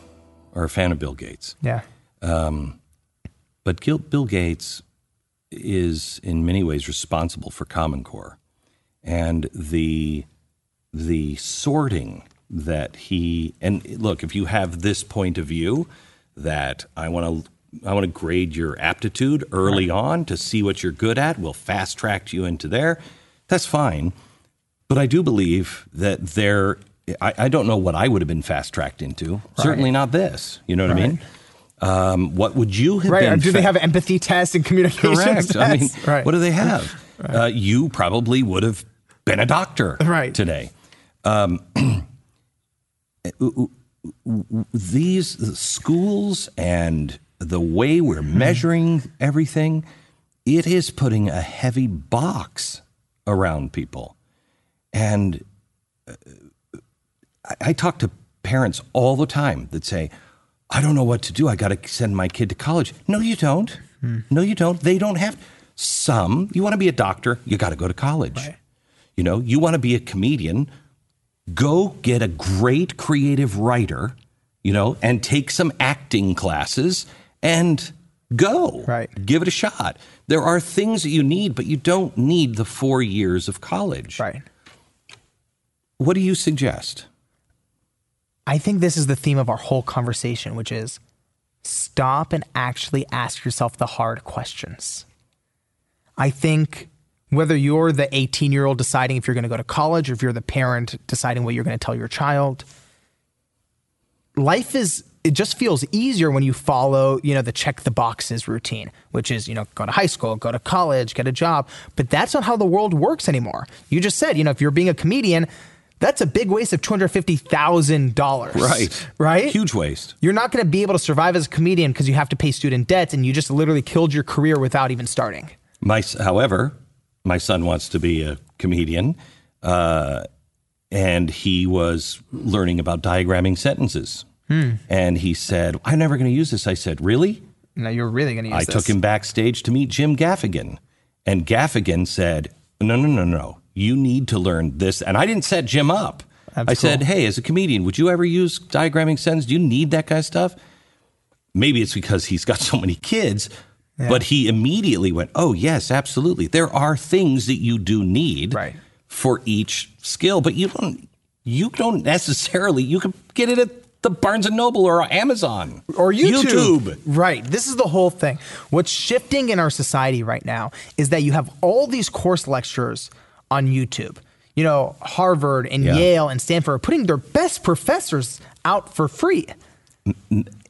are a fan of Bill Gates, Yeah. Um, but Gil- Bill Gates is in many ways responsible for Common Core. And the the sorting that he and look if you have this point of view that I want to I want to grade your aptitude early on to see what you're good at we'll fast track you into there that's fine. But I do believe that there I, I don't know what I would have been fast tracked into certainly not this you know what I mean um, what would you have Right. been Do they have empathy tests and communication Correct. I mean, right. what do they have? Uh, you probably would have been a doctor Right. today. Um, [clears throat] these schools and the way we're Hmm. measuring everything, it is putting a heavy box around people. And uh, I, I talk to parents all the time that say, I don't know what to do. I got to send my kid to college. No, you don't. Hmm. No, you don't. They don't have some. You want to be a doctor, you got to go to college. You know, you want to be a comedian, go get a great creative writer, you know, and take some acting classes and go. Right. Give it a shot. There are things that you need, but you don't need the four years of college. Right. What do you suggest? I think this is the theme of our whole conversation, which is stop and actually ask yourself the hard questions. I think whether you're the 18 year old deciding if you're going to go to college or if you're the parent deciding what you're going to tell your child, life is it just feels easier when you follow, you know, the check the boxes routine, which is, you know, go to high school, go to college, get a job. But that's not how the world works anymore. You just said, you know, if you're being a comedian, that's a big waste of $250,000. Right. Right? Huge waste. You're not going to be able to survive as a comedian because you have to pay student debts and you just literally killed your career without even starting. My, however, my son wants to be a comedian, uh, and he was learning about diagramming sentences. And he said, "I'm never going to use this." I said, "Really?" Now you're really going to use this. I this. took him backstage to meet Jim Gaffigan, and Gaffigan said, "No, no, no, no. You need to learn this." And I didn't set Jim up. That's I said, "Hey, as a comedian, would you ever use diagramming sentences? Do you need that kind of stuff?" Maybe it's because he's got [laughs] so many kids, But he immediately went, "Oh yes, absolutely. There are things that you do need Right. for each skill, but you don't you don't necessarily you can get it at the Barnes and Noble or Amazon or YouTube. YouTube. Right. This is the whole thing. What's shifting in our society right now is that you have all these course lectures on YouTube. You know, Harvard and Yeah. Yale and Stanford are putting their best professors out for free.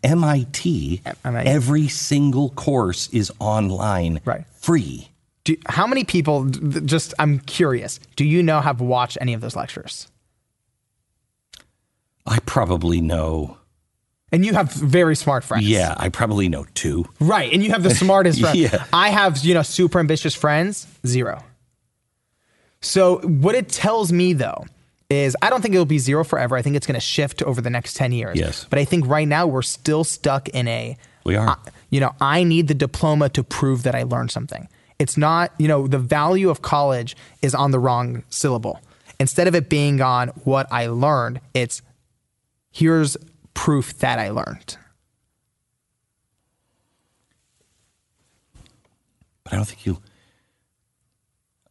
MIT, MIT. every single course is online, Right. free. Do, how many people, just I'm curious, do you know have watched any of those lectures? I probably know. And you have very smart friends. Yeah, I probably know two. Right. And you have the smartest [laughs] friends. Yeah. I have, you know, super ambitious friends, zero. So what it tells me though is I don't think it'll be zero forever. I think it's going to shift over the next 10 years. Yes. But I think right now we're still stuck in a We are. uh, you know, I need the diploma to prove that I learned something. It's not, you know, the value of college is on the wrong syllable. Instead of it being on what I learned, it's here's proof that I learned. But I don't think you.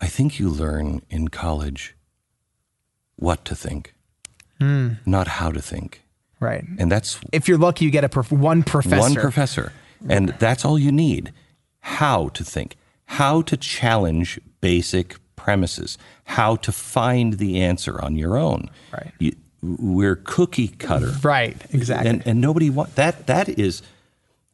I think you learn in college what to think, hmm. not how to think. Right. And that's If you're lucky, you get a prof- one professor. one professor. And that's all you need. How to think, how to challenge basic premises, how to find the answer on your own. Right. You, we're cookie cutter. Right, exactly. And, and nobody want that. That is,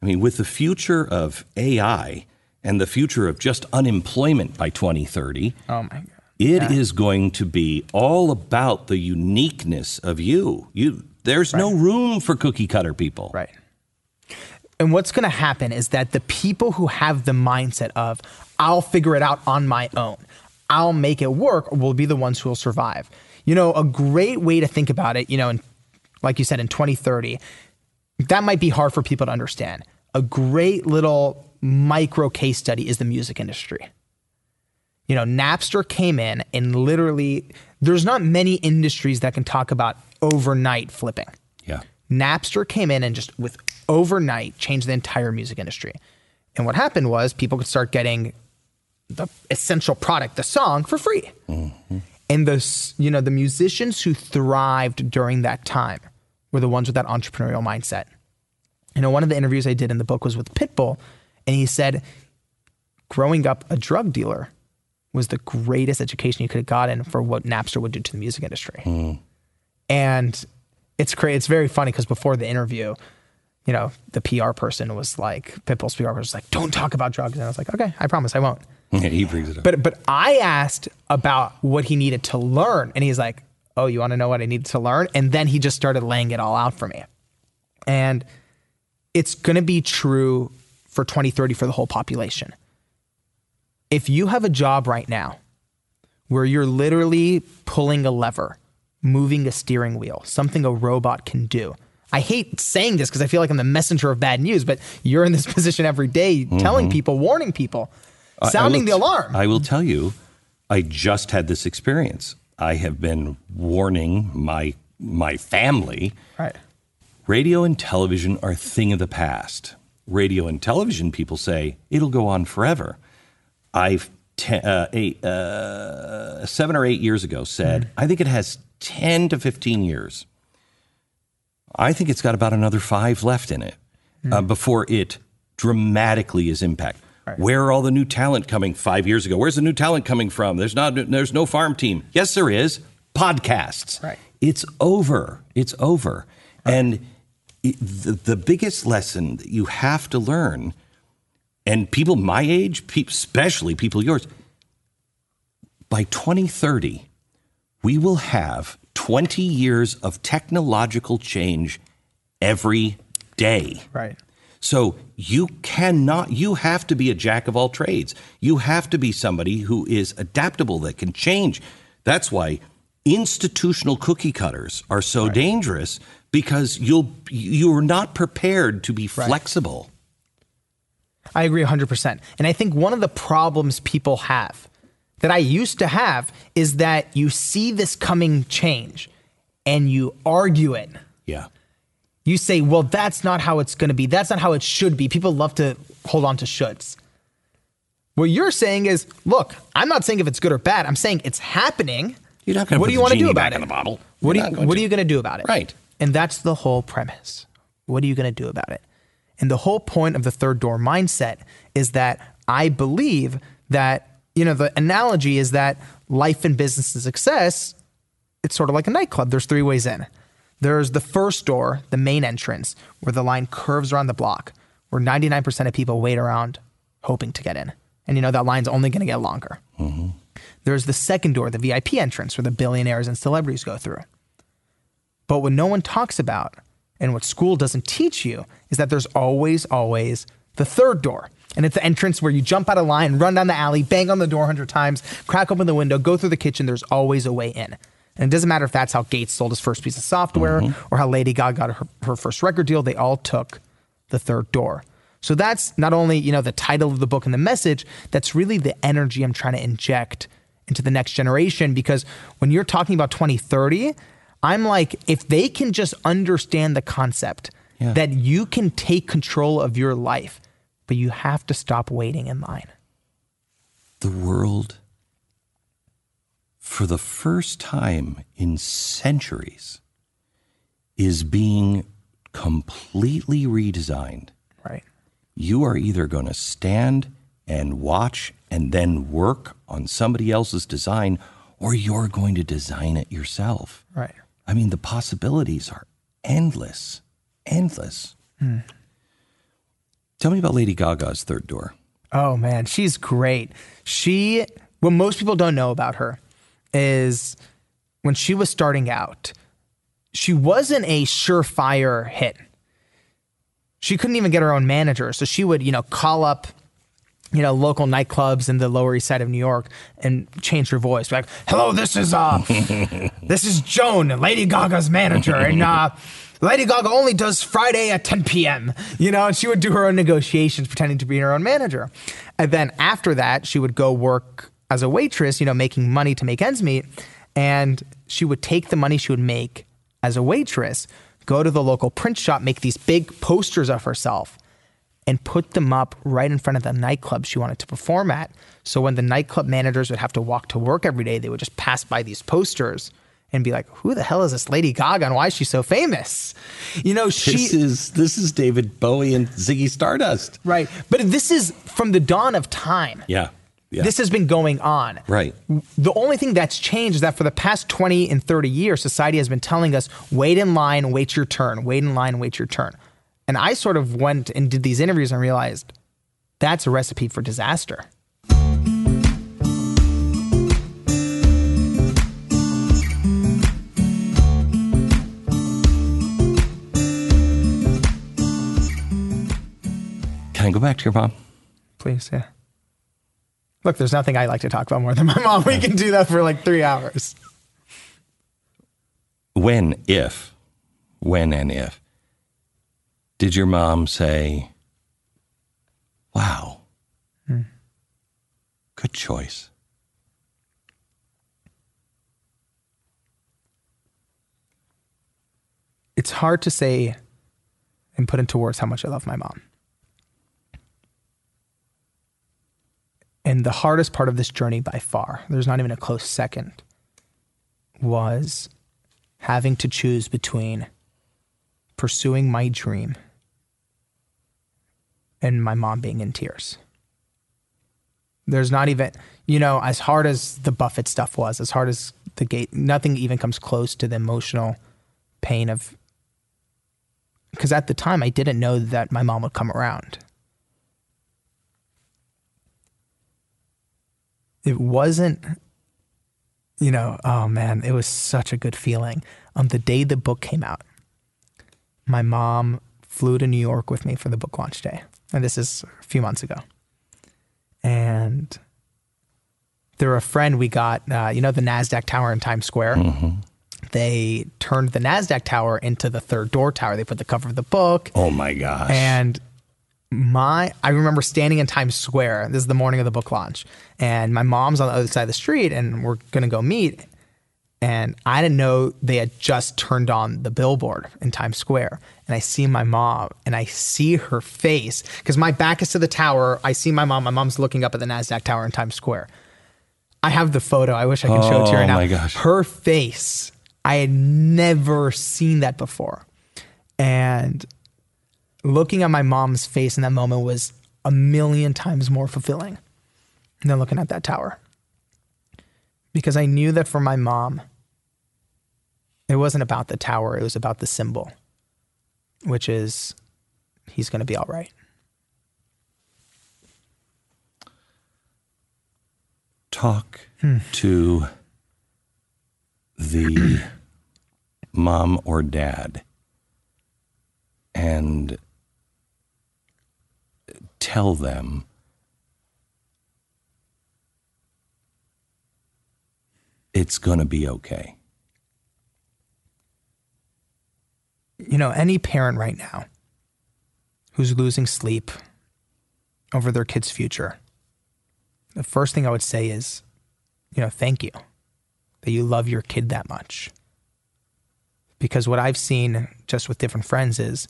I mean, with the future of AI and the future of just unemployment by 2030, oh my god. it is going to be all about the uniqueness of you. You, there's no room for cookie cutter people. Right. And what's going to happen is that the people who have the mindset of, I'll figure it out on my own, I'll make it work, will be the ones who will survive. You know, a great way to think about it, you know, in, like you said, in 2030, that might be hard for people to understand. A great little micro case study is the music industry. You know, Napster came in and literally, there's not many industries that can talk about overnight flipping. Yeah. Napster came in and just with overnight changed the entire music industry. And what happened was people could start getting the essential product, the song, for free. Mm-hmm. And the you know the musicians who thrived during that time were the ones with that entrepreneurial mindset. You know, one of the interviews I did in the book was with Pitbull, and he said, growing up a drug dealer was the greatest education you could have gotten for what Napster would do to the music industry. And it's crazy. It's very funny because before the interview, you know, the PR person was like, Pitbull's PR person was like, "Don't talk about drugs." And I was like, "Okay, I promise I won't." [laughs] he brings it up. But but I asked about what he needed to learn, and he's like, "Oh, you want to know what I needed to learn?" And then he just started laying it all out for me. And it's going to be true for 2030 for the whole population. If you have a job right now where you're literally pulling a lever, moving a steering wheel, something a robot can do. I hate saying this because I feel like I'm the messenger of bad news, but you're in this [laughs] position every day telling mm-hmm. people, warning people, I- I sounding will the alarm. I will tell you, I just had this experience. I have been warning my my family. right. Radio and television are a thing of the past. Radio and television people say it'll go on forever. I've te- uh, eight, uh, seven or eight years ago said I think it has ten to fifteen years. I think it's got about another five left in it uh, before it dramatically is impact. Where are all the new talent coming five years ago? Where's the new talent coming from? There's not. There's no farm team. Yes, there is. Podcasts. Right. It's over. It's over. And it, the, the biggest lesson that you have to learn, and people my age, pe- especially people yours, by 2030, we will have 20 years of technological change every day. Right. So you cannot, you have to be a jack of all trades. You have to be somebody who is adaptable, that can change. That's why institutional cookie cutters are so dangerous because you'll, you're not prepared to be flexible. I agree 100%. And I think one of the problems people have that I used to have is that you see this coming change and you argue it. Yeah. You say, well, that's not how it's going to be. That's not how it should be. People love to hold on to shoulds. What you're saying is, look, I'm not saying if it's good or bad. I'm saying it's happening. You're not gonna What put do you want to do about it? in the bottle. What do you, What to. are you going to do about it? Right. And that's the whole premise. What are you going to do about it? And the whole point of the third door mindset is that I believe that, you know, the analogy is that life and business and success, it's sort of like a nightclub. There's three ways in. There's the first door, the main entrance, where the line curves around the block, where 99% of people wait around hoping to get in. And you know, that line's only going to get longer. Mm-hmm. There's the second door, the VIP entrance, where the billionaires and celebrities go through. But what no one talks about and what school doesn't teach you is that there's always, always the third door. And it's the entrance where you jump out of line, run down the alley, bang on the door 100 times, crack open the window, go through the kitchen. There's always a way in. And it doesn't matter if that's how Gates sold his first piece of software mm-hmm. or how Lady Gaga got her, her first record deal, they all took the third door. So that's not only, you know, the title of the book and the message, that's really the energy I'm trying to inject into the next generation because when you're talking about 2030, I'm like if they can just understand the concept Yeah. that you can take control of your life, but you have to stop waiting in line. the world, for the first time in centuries, is being completely redesigned. Right. You are either going to stand and watch and then work on somebody else's design, or you're going to design it yourself. Right. I mean, the possibilities are endless, endless. Hmm. Tell me about Lady Gaga's third door. Oh man, she's great. She what most people don't know about her is when she was starting out, she wasn't a surefire hit. She couldn't even get her own manager, so she would, you know, call up you know, local nightclubs in the Lower East Side of New York and change her voice. Like, hello, this is uh [laughs] this is Joan, Lady Gaga's manager, and uh Lady Gaga only does Friday at 10 p.m. You know, and she would do her own negotiations pretending to be her own manager. And then after that, she would go work as a waitress, you know, making money to make ends meet. And she would take the money she would make as a waitress, go to the local print shop, make these big posters of herself and put them up right in front of the nightclub she wanted to perform at. So when the nightclub managers would have to walk to work every day, they would just pass by these posters and be like, "Who the hell is this Lady Gaga and why is she so famous?" You know, she This is this is David Bowie and Ziggy Stardust. right. But this is from the dawn of time. Yeah. Yeah. This has been going on. Right. The only thing that's changed is that for the past 20 and 30 years, society has been telling us wait in line, wait your turn, wait in line, wait your turn. And I sort of went and did these interviews and realized that's a recipe for disaster. Can I go back to your mom? Please, yeah. Look, there's nothing I like to talk about more than my mom. We can do that for like three hours. When, if, when and if, did your mom say, Wow, hmm. good choice? It's hard to say and put into words how much I love my mom. And the hardest part of this journey by far, there's not even a close second, was having to choose between pursuing my dream and my mom being in tears. There's not even, you know, as hard as the Buffett stuff was, as hard as the gate, nothing even comes close to the emotional pain of, because at the time I didn't know that my mom would come around. It wasn't, you know, oh man, it was such a good feeling. On the day the book came out, my mom flew to New York with me for the book launch day. And this is a few months ago. And through a friend, we got, uh, you know, the NASDAQ tower in Times Square. They turned the NASDAQ tower into the third door tower. They put the cover of the book. Oh my gosh. And my, I remember standing in Times Square. This is the morning of the book launch, and my mom's on the other side of the street, and we're gonna go meet. And I didn't know they had just turned on the billboard in Times Square. And I see my mom and I see her face because my back is to the tower. I see my mom. My mom's looking up at the NASDAQ tower in Times Square. I have the photo. I wish I could show it to you right now. Oh, now. my gosh. Her face, I had never seen that before. And looking at my mom's face in that moment was a million times more fulfilling than looking at that tower. Because I knew that for my mom, it wasn't about the tower, it was about the symbol, which is he's going to be all right. talk hmm. to the mom or dad and tell them it's going to be okay. you know, any parent right now who's losing sleep over their kid's future, the first thing I would say is, you know, thank you that you love your kid that much. Because what I've seen just with different friends is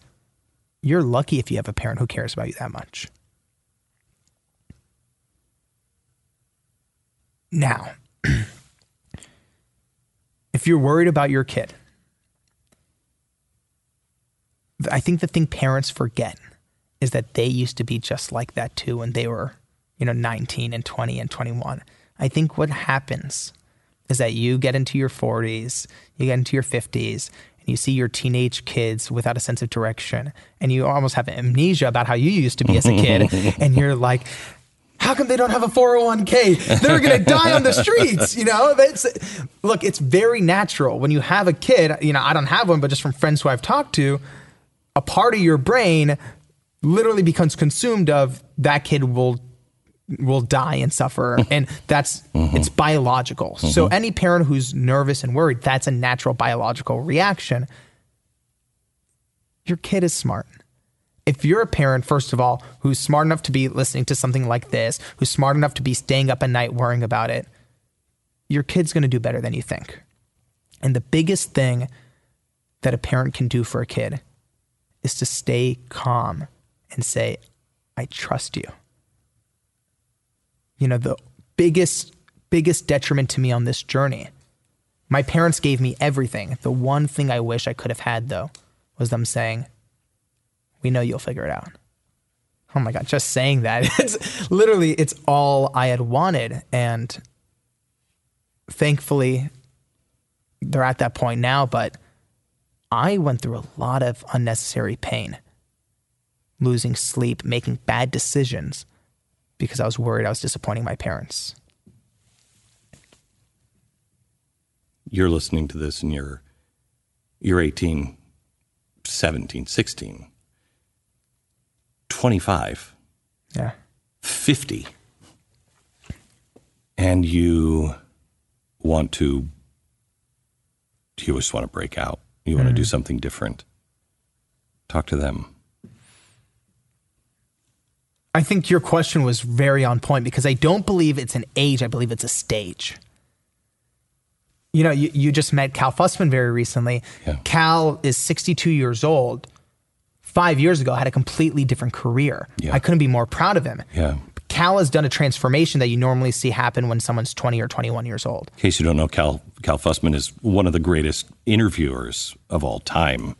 you're lucky if you have a parent who cares about you that much. Now, [clears throat] if you're worried about your kid, I think the thing parents forget is that they used to be just like that too when they were, you know, 19 and 20 and 21. I think what happens is that you get into your 40s, you get into your 50s, and you see your teenage kids without a sense of direction, and you almost have amnesia about how you used to be as a kid, [laughs] and you're like, how come they don't have a 401k? They're going to die on the streets, you know? That's look, it's very natural. When you have a kid, you know, I don't have one, but just from friends who I've talked to, a part of your brain literally becomes consumed of that kid will will die and suffer. Mm-hmm. And that's mm-hmm. it's biological. So mm-hmm. any parent who's nervous and worried that's a natural biological reaction. Your kid is smart if you're a parent first of all who's smart enough to be listening to something like this who's smart enough to be staying up at night worrying about it your kid's going to do better than you think and the biggest thing that a parent can do for a kid is to stay calm and say, I trust you. You know, the biggest, biggest detriment to me on this journey, my parents gave me everything. The one thing I wish I could have had, though, was them saying, We know you'll figure it out. Oh my God, just saying that. [laughs] It's literally, it's all I had wanted. And thankfully, they're at that point now, but I went through a lot of unnecessary pain, losing sleep, making bad decisions because I was worried I was disappointing my parents. You're listening to this and you're you're 18, 17, 16, 25. Yeah. 50 and you want to Do you just want to break out you want to do mm-hmm. something different talk to them I think your question was very on point because I don't believe it's an age, I believe it's a stage. You know, you, you just met Cal Fussman very recently. Yeah. Cal is 62 years old. Five years ago, had a completely different career. Yeah. I couldn't be more proud of him. yeah Cal has done a transformation that you normally see happen when someone's 20 or 21 years old. in case you don't know cal cal fussman is one of the greatest interviewers of all time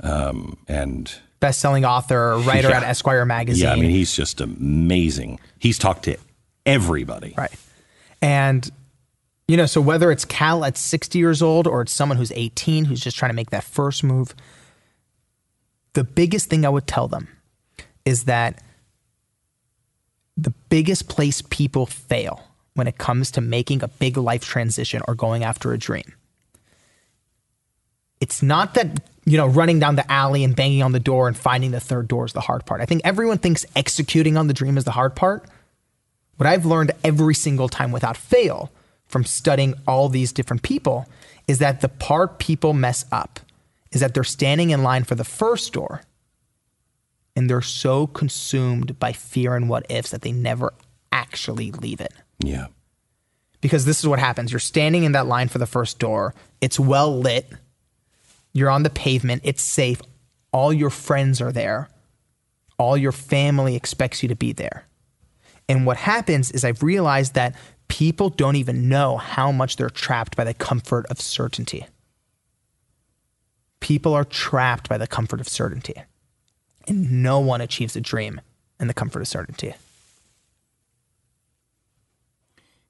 um, and Best-selling author, [laughs] writer Yeah. at Esquire magazine. yeah i mean he's just amazing he's talked to everybody Right. And, you know, so whether it's Cal at 60 years old or it's someone who's 18 who's just trying to make that first move, the biggest thing I would tell them is that the biggest place people fail when it comes to making a big life transition or going after a dream. It's not that, you know, running down the alley and banging on the door and finding the third door is the hard part. I think everyone thinks executing on the dream is the hard part. What I've learned every single time without fail from studying all these different people is that the part people mess up is that they're standing in line for the first door and they're so consumed by fear and what ifs that they never actually leave it. yeah Because this is what happens. You're standing in that line for the first door. It's well lit. You're on the pavement. It's safe. All your friends are there. All your family expects you to be there. And what happens is I've realized that people don't even know how much they're trapped by the comfort of certainty. People are trapped by the comfort of certainty. And no one achieves a dream in the comfort of certainty.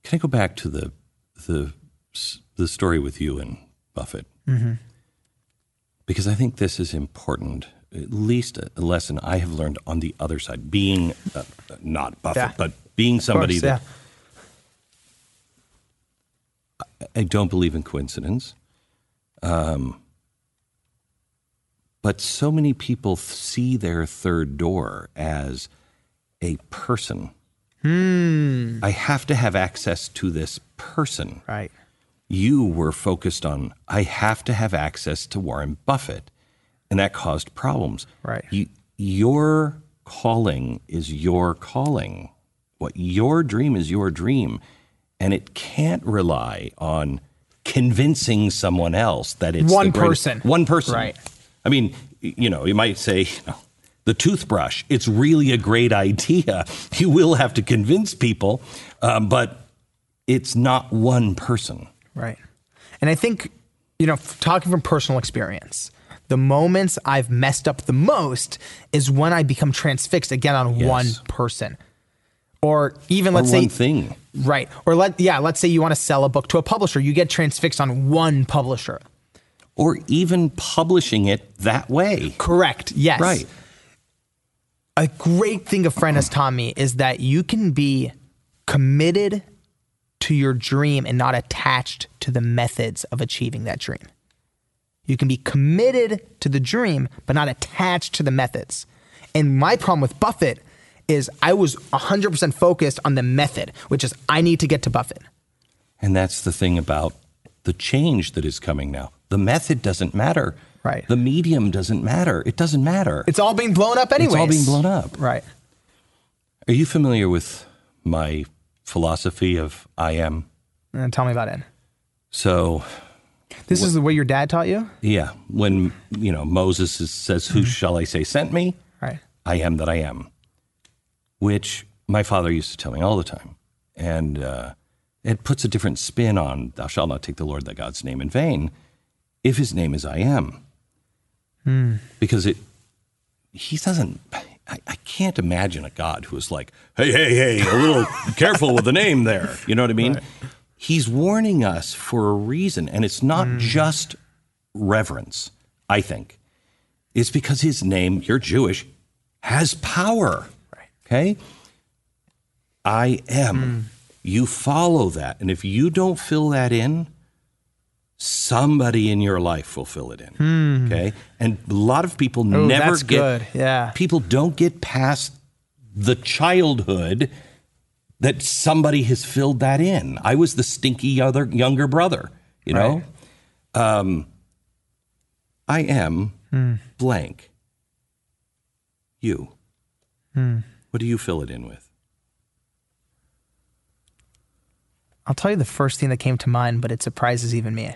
Can I go back to the the the story with you and Buffett? Mm-hmm. Because I think this is important. At least a lesson I have learned on the other side, being uh, not Buffett, Yeah. but being somebody Course, that yeah. I don't believe in coincidence. Um, but so many people see their third door as a person. Hmm. I have to have access to this person. Right. You were focused on, I have to have access to Warren Buffett. And that caused problems. Right. You, your calling is your calling. What your dream is your dream. And it can't rely on convincing someone else that it's One greatest- person. One person. Right. I mean, you know, you might say, you know, the toothbrush, it's really a great idea. [laughs] You will have to convince people, um, but it's not one person. Right. And I think, you know, talking from personal experience, the moments I've messed up the most is when I become transfixed again on Yes. one person. Or even let's one say thing. right. Or let yeah, let's say you want to sell a book to a publisher, you get transfixed on one publisher. Or even publishing it that way. Correct. Yes. Right. A great thing a friend has taught me is that you can be committed to your dream and not attached to the methods of achieving that dream. You can be committed to the dream, but not attached to the methods. And my problem with Buffett is I was 100% focused on the method, which is I need to get to Buffett. And that's the thing about the change that is coming now. The method doesn't matter. Right. The medium doesn't matter. It doesn't matter. It's all being blown up anyway. It's all being blown up. Right. Are you familiar with my philosophy of I am? And tell me about it. So, This is the way your dad taught you? yeah, when, you know, Moses is, says, Who shall I say sent me? Right. I am that I am, which my father used to tell me all the time. And uh, it puts a different spin on, Thou shalt not take the Lord thy God's name in vain, if his name is I am. Hmm. Because it, he doesn't, I, I can't imagine a God who is like, hey, hey, hey, a little [laughs] careful with the name there. You know what I mean? He's warning us for a reason. And it's not hmm. just reverence, I think. It's because his name, you're Jewish, has power. Right. Okay? I am. Hmm. You follow that. And if you don't fill that in, somebody in your life will fill it in. Okay? And a lot of people Ooh, never that's get good. Yeah. people don't get past the childhood that somebody has filled that in. I was the stinky other younger brother, you know? Um, I am blank. You. Hmm. What do you fill it in with? I'll tell you the first thing that came to mind, but it surprises even me.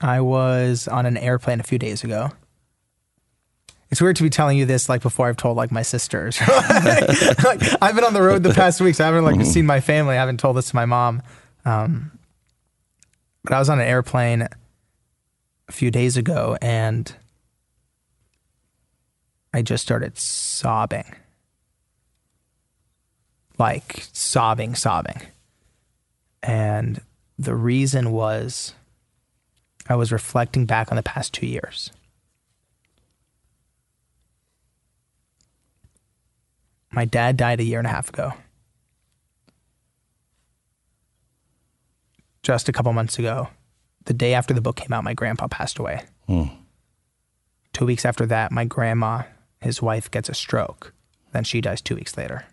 I was on an airplane a few days ago. It's weird to be telling you this like before I've told like my sisters. [laughs] like, I've been on the road the past weeks. I haven't like seen my family. I haven't told this to my mom. Um, but I was on an airplane a few days ago and I just started sobbing. Like sobbing, sobbing. And the reason was I was reflecting back on the past two years. My dad died a year and a half ago. Just a couple months ago, the day after the book came out, my grandpa passed away. Hmm. Two weeks after that, my grandma, his wife, gets a stroke. Then she dies two weeks later.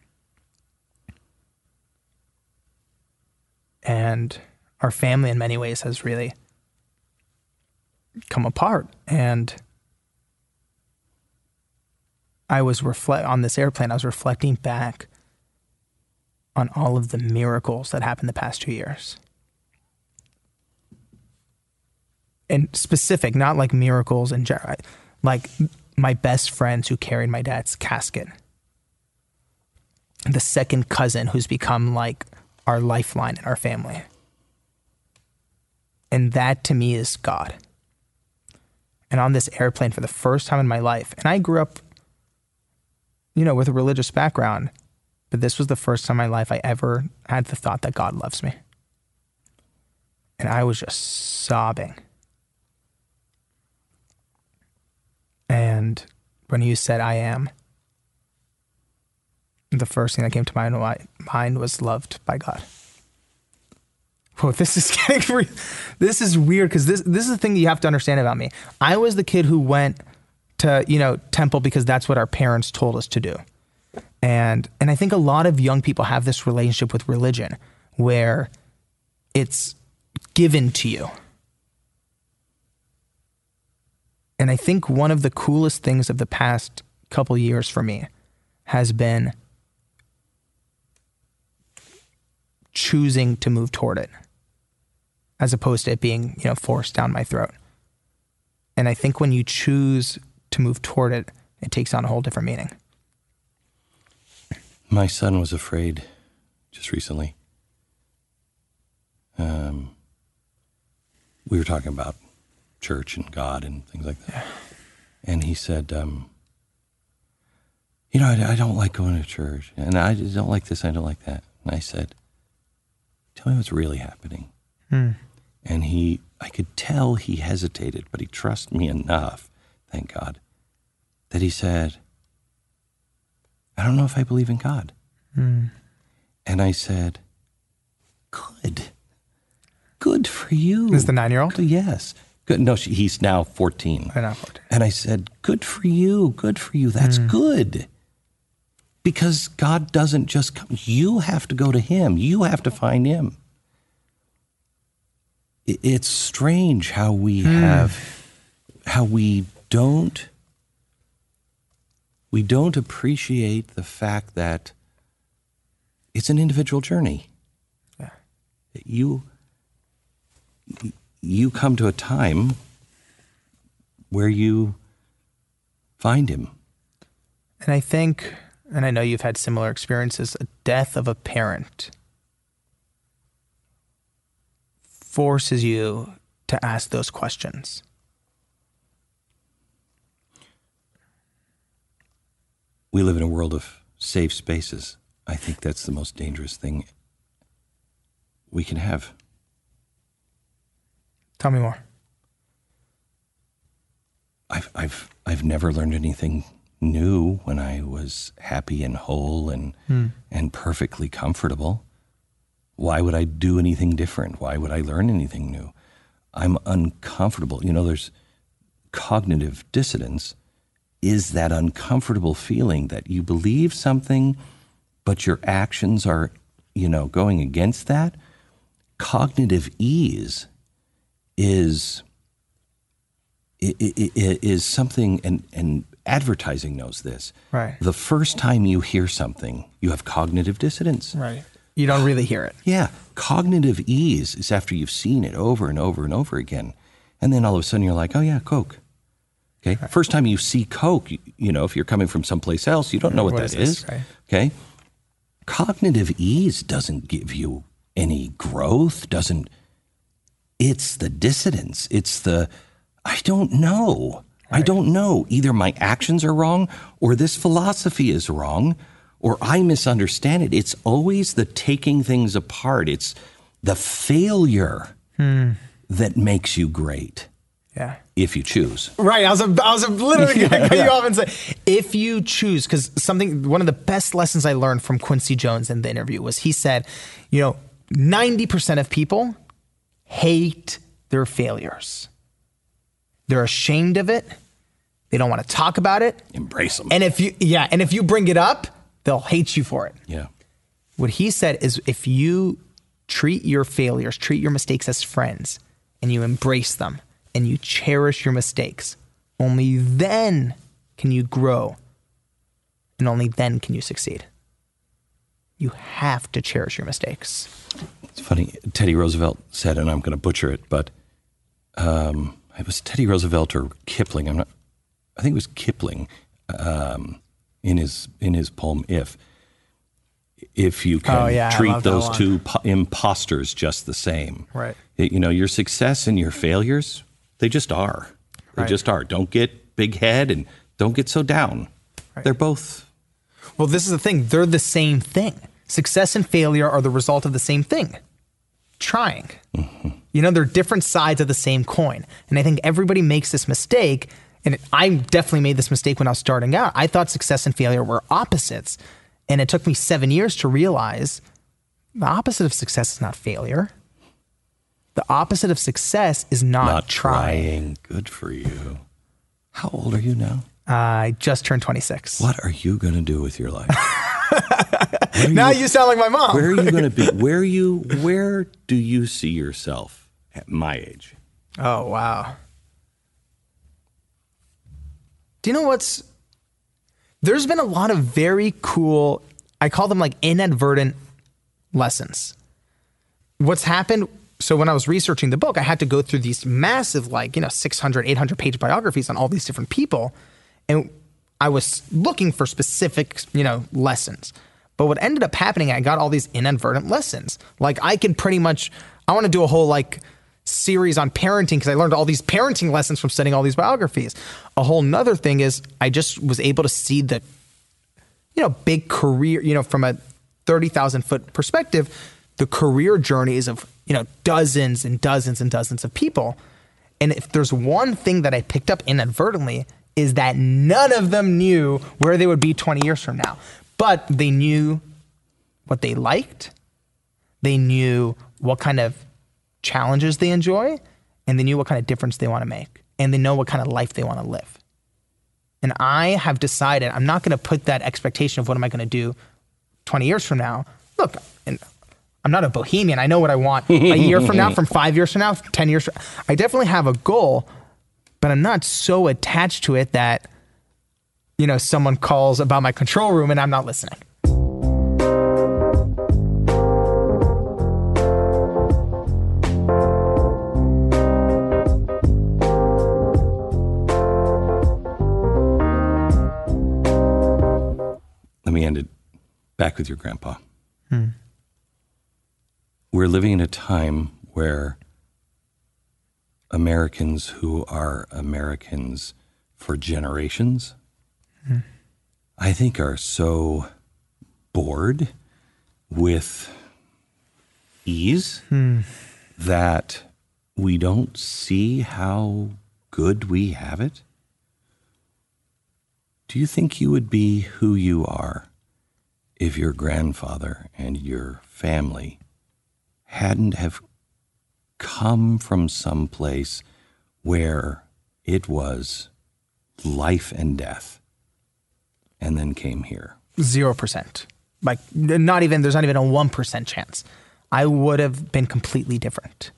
and our family in many ways has really come apart and i was reflect on this airplane i was reflecting back on all of the miracles that happened the past two years. And specific, not like miracles general, like my best friends who carried my dad's casket. The second cousin who's become like our lifeline in our family. And that to me is God. And on this airplane for the first time in my life, and I grew up, you know, with a religious background, but this was the first time in my life I ever had the thought that God loves me. And I was just sobbing. And when you said, I am, the first thing that came to my mind was loved by God. Whoa, this is [laughs] getting re- this is weird because this this is the thing that you have to understand about me. I was the kid who went to you know temple because that's what our parents told us to do, and and I think a lot of young people have this relationship with religion where it's given to you. And I think one of the coolest things of the past couple years for me has been choosing to move toward it as opposed to it being, you know, forced down my throat. And I think when you choose to move toward it, it takes on a whole different meaning. My son was afraid just recently. Um, we were talking about church and God and things like that. And he said, um, You know, I, I, don't like going to church. And I don't like this, I don't like that. And I said, Tell me what's really happening. Hmm. And he, I could tell he hesitated, but he trusted me enough, thank God, that he said, I don't know if I believe in God. Hmm. And I said, Good. Good for you. Is the nine year old? Yes. Good. No, she, he's now 14. I know, 14. And I said, Good for you. Good for you. That's mm. good. Because God doesn't just come. You have to go to Him, you have to find Him. It's strange how we mm. have, how we don't, we don't appreciate the fact that it's an individual journey. Yeah. You, you come to a time where you find him. And I think, and I know you've had similar experiences, a death of a parent forces you to ask those questions. We live in a world of safe spaces. I think that's the most dangerous thing we can have. Tell me more. I've I've I've never learned anything new when I was happy and whole and hmm. and perfectly comfortable. Why would I do anything different? Why would I learn anything new? I'm uncomfortable. You know, there's cognitive dissonance is that uncomfortable feeling that you believe something but your actions are, you know, going against that. Cognitive ease is is something and and advertising knows this. Right. The first time you hear something, you have cognitive dissonance. Right. You don't really hear it. Yeah. Cognitive ease is after you've seen it over and over and over again. And then all of a sudden you're like, oh, yeah, Coke. Okay. Right. First time you see Coke, you, you, know, if you're coming from someplace else, you don't know what, what that is. is. Right. Okay. Cognitive ease doesn't give you any growth, doesn't it's the dissonance. It's the, I don't know. Right. I don't know. Either my actions are wrong or this philosophy is wrong or I misunderstand it. It's always the taking things apart. It's the failure hmm. that makes you great. Yeah. If you choose. Right. I was, I was literally going [laughs] to cut you off and say, if you choose, because something, one of the best lessons I learned from Quincy Jones in the interview was he said, you know, 90% of people hate their failures. They're ashamed of it. They don't want to talk about it. Embrace them. And if you, yeah, and if you bring it up, they'll hate you for it. Yeah. What he said is if you treat your failures, treat your mistakes as friends, and you embrace them and you cherish your mistakes, only then can you grow and only then can you succeed. you have to cherish your mistakes. It's funny. Teddy Roosevelt said, and I'm going to butcher it, but um, it was Teddy Roosevelt or Kipling. I'm not. I think it was Kipling um, in his in his poem "If." If you can Oh, yeah, treat those two po- imposters just the same, Right. It- you know, your success and your failures, they just are. They Right. just are. Don't get big head and don't get so down. They're both Well, this is the thing. They're the same thing. Success and failure are the result of the same thing. Trying. Mm-hmm. You know, they're different sides of the same coin. And I think everybody makes this mistake. And I definitely made this mistake when I was starting out. I thought success and failure were opposites. And it took me seven years to realize the opposite of success is not failure. The opposite of success is not, not trying. trying. Good for you. How old are you now? I just turned 26. What are you going to do with your life? [laughs] Are Now you sound like my mom. where are you going to be? [laughs] Where you? Where do you see yourself at my age? Oh, wow. Do you know what's. There's been a lot of very cool, I call them like inadvertent lessons. What's happened. So when I was researching the book, I had to go through these massive, like, you know, 600, 800 page biographies on all these different people. And I was looking for specific, you know, lessons. But what ended up happening, I got all these inadvertent lessons. Like I can pretty much, I want to do a whole like series on parenting because I learned all these parenting lessons from studying all these biographies. A whole nother thing is I just was able to see the, you know, big career, you know, from a 30,000 foot perspective, the career journeys of, you know, dozens and dozens and dozens of people. And if there's one thing that I picked up inadvertently is that none of them knew where they would be 20 years from now, but they knew what they liked. They knew what kind of challenges they enjoy, and they knew what kind of difference they want to make, and they know what kind of life they want to live. And I have decided I'm not going to put that expectation of what am I going to do 20 years from now. Look, and I'm not a bohemian. I know what I want [laughs] a year from now, from five years from now, 10 years. From, I definitely have a goal, but I'm not so attached to it that, you know, someone calls about my control room and I'm not listening. Let me end it back with your grandpa. Hmm. We're living in a time where Americans who are Americans for generations, hmm. I think, are so bored with ease hmm. that we don't see how good we have it. Do you think you would be who you are if your grandfather and your family hadn't have come from some place where it was life and death and then came here? Zero percent. Like not even there's not even a one percent chance. I would have been completely different.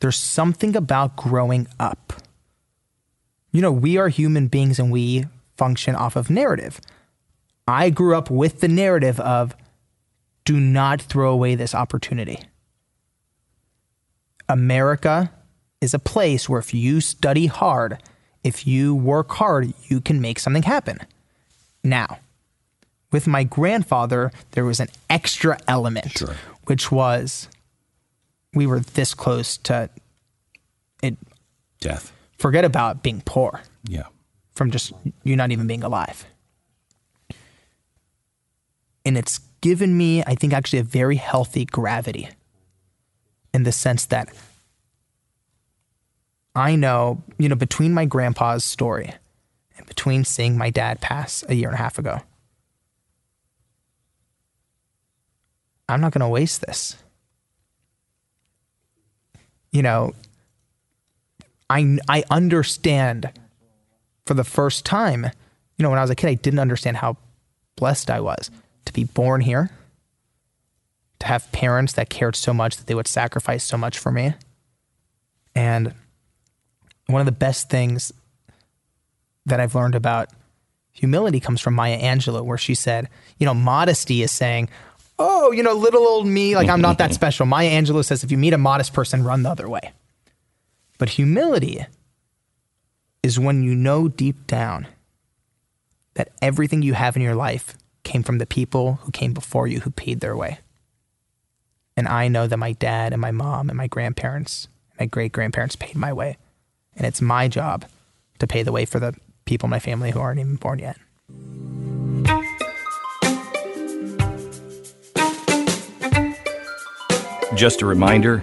There's something about growing up. You know, we are human beings and we function off of narrative. I grew up with the narrative of do not throw away this opportunity. America is a place where if you study hard, if you work hard, you can make something happen. Now, with my grandfather, there was an extra element, Sure. which was we were this close to it. Death. Forget about being poor Yeah. From just you not even being alive. And it's given me, I think, actually a very healthy gravity in the sense that I know, you know, between my grandpa's story and between seeing my dad pass a year and a half ago, I'm not going to waste this. You know, I, I understand for the first time, you know, when I was a kid, I didn't understand how blessed I was to be born here, to have parents that cared so much that they would sacrifice so much for me. And one of the best things that I've learned about humility comes from Maya Angelou, where she said, you know, modesty is saying, oh, you know, little old me, like I'm not that [laughs] special. Maya Angelou says if you meet a modest person, run the other way. But humility is when you know deep down that everything you have in your life came from the people who came before you who paid their way. And I know that my dad and my mom and my grandparents, and my great grandparents paid my way. And it's my job to pay the way for the people in my family who aren't even born yet. Just a reminder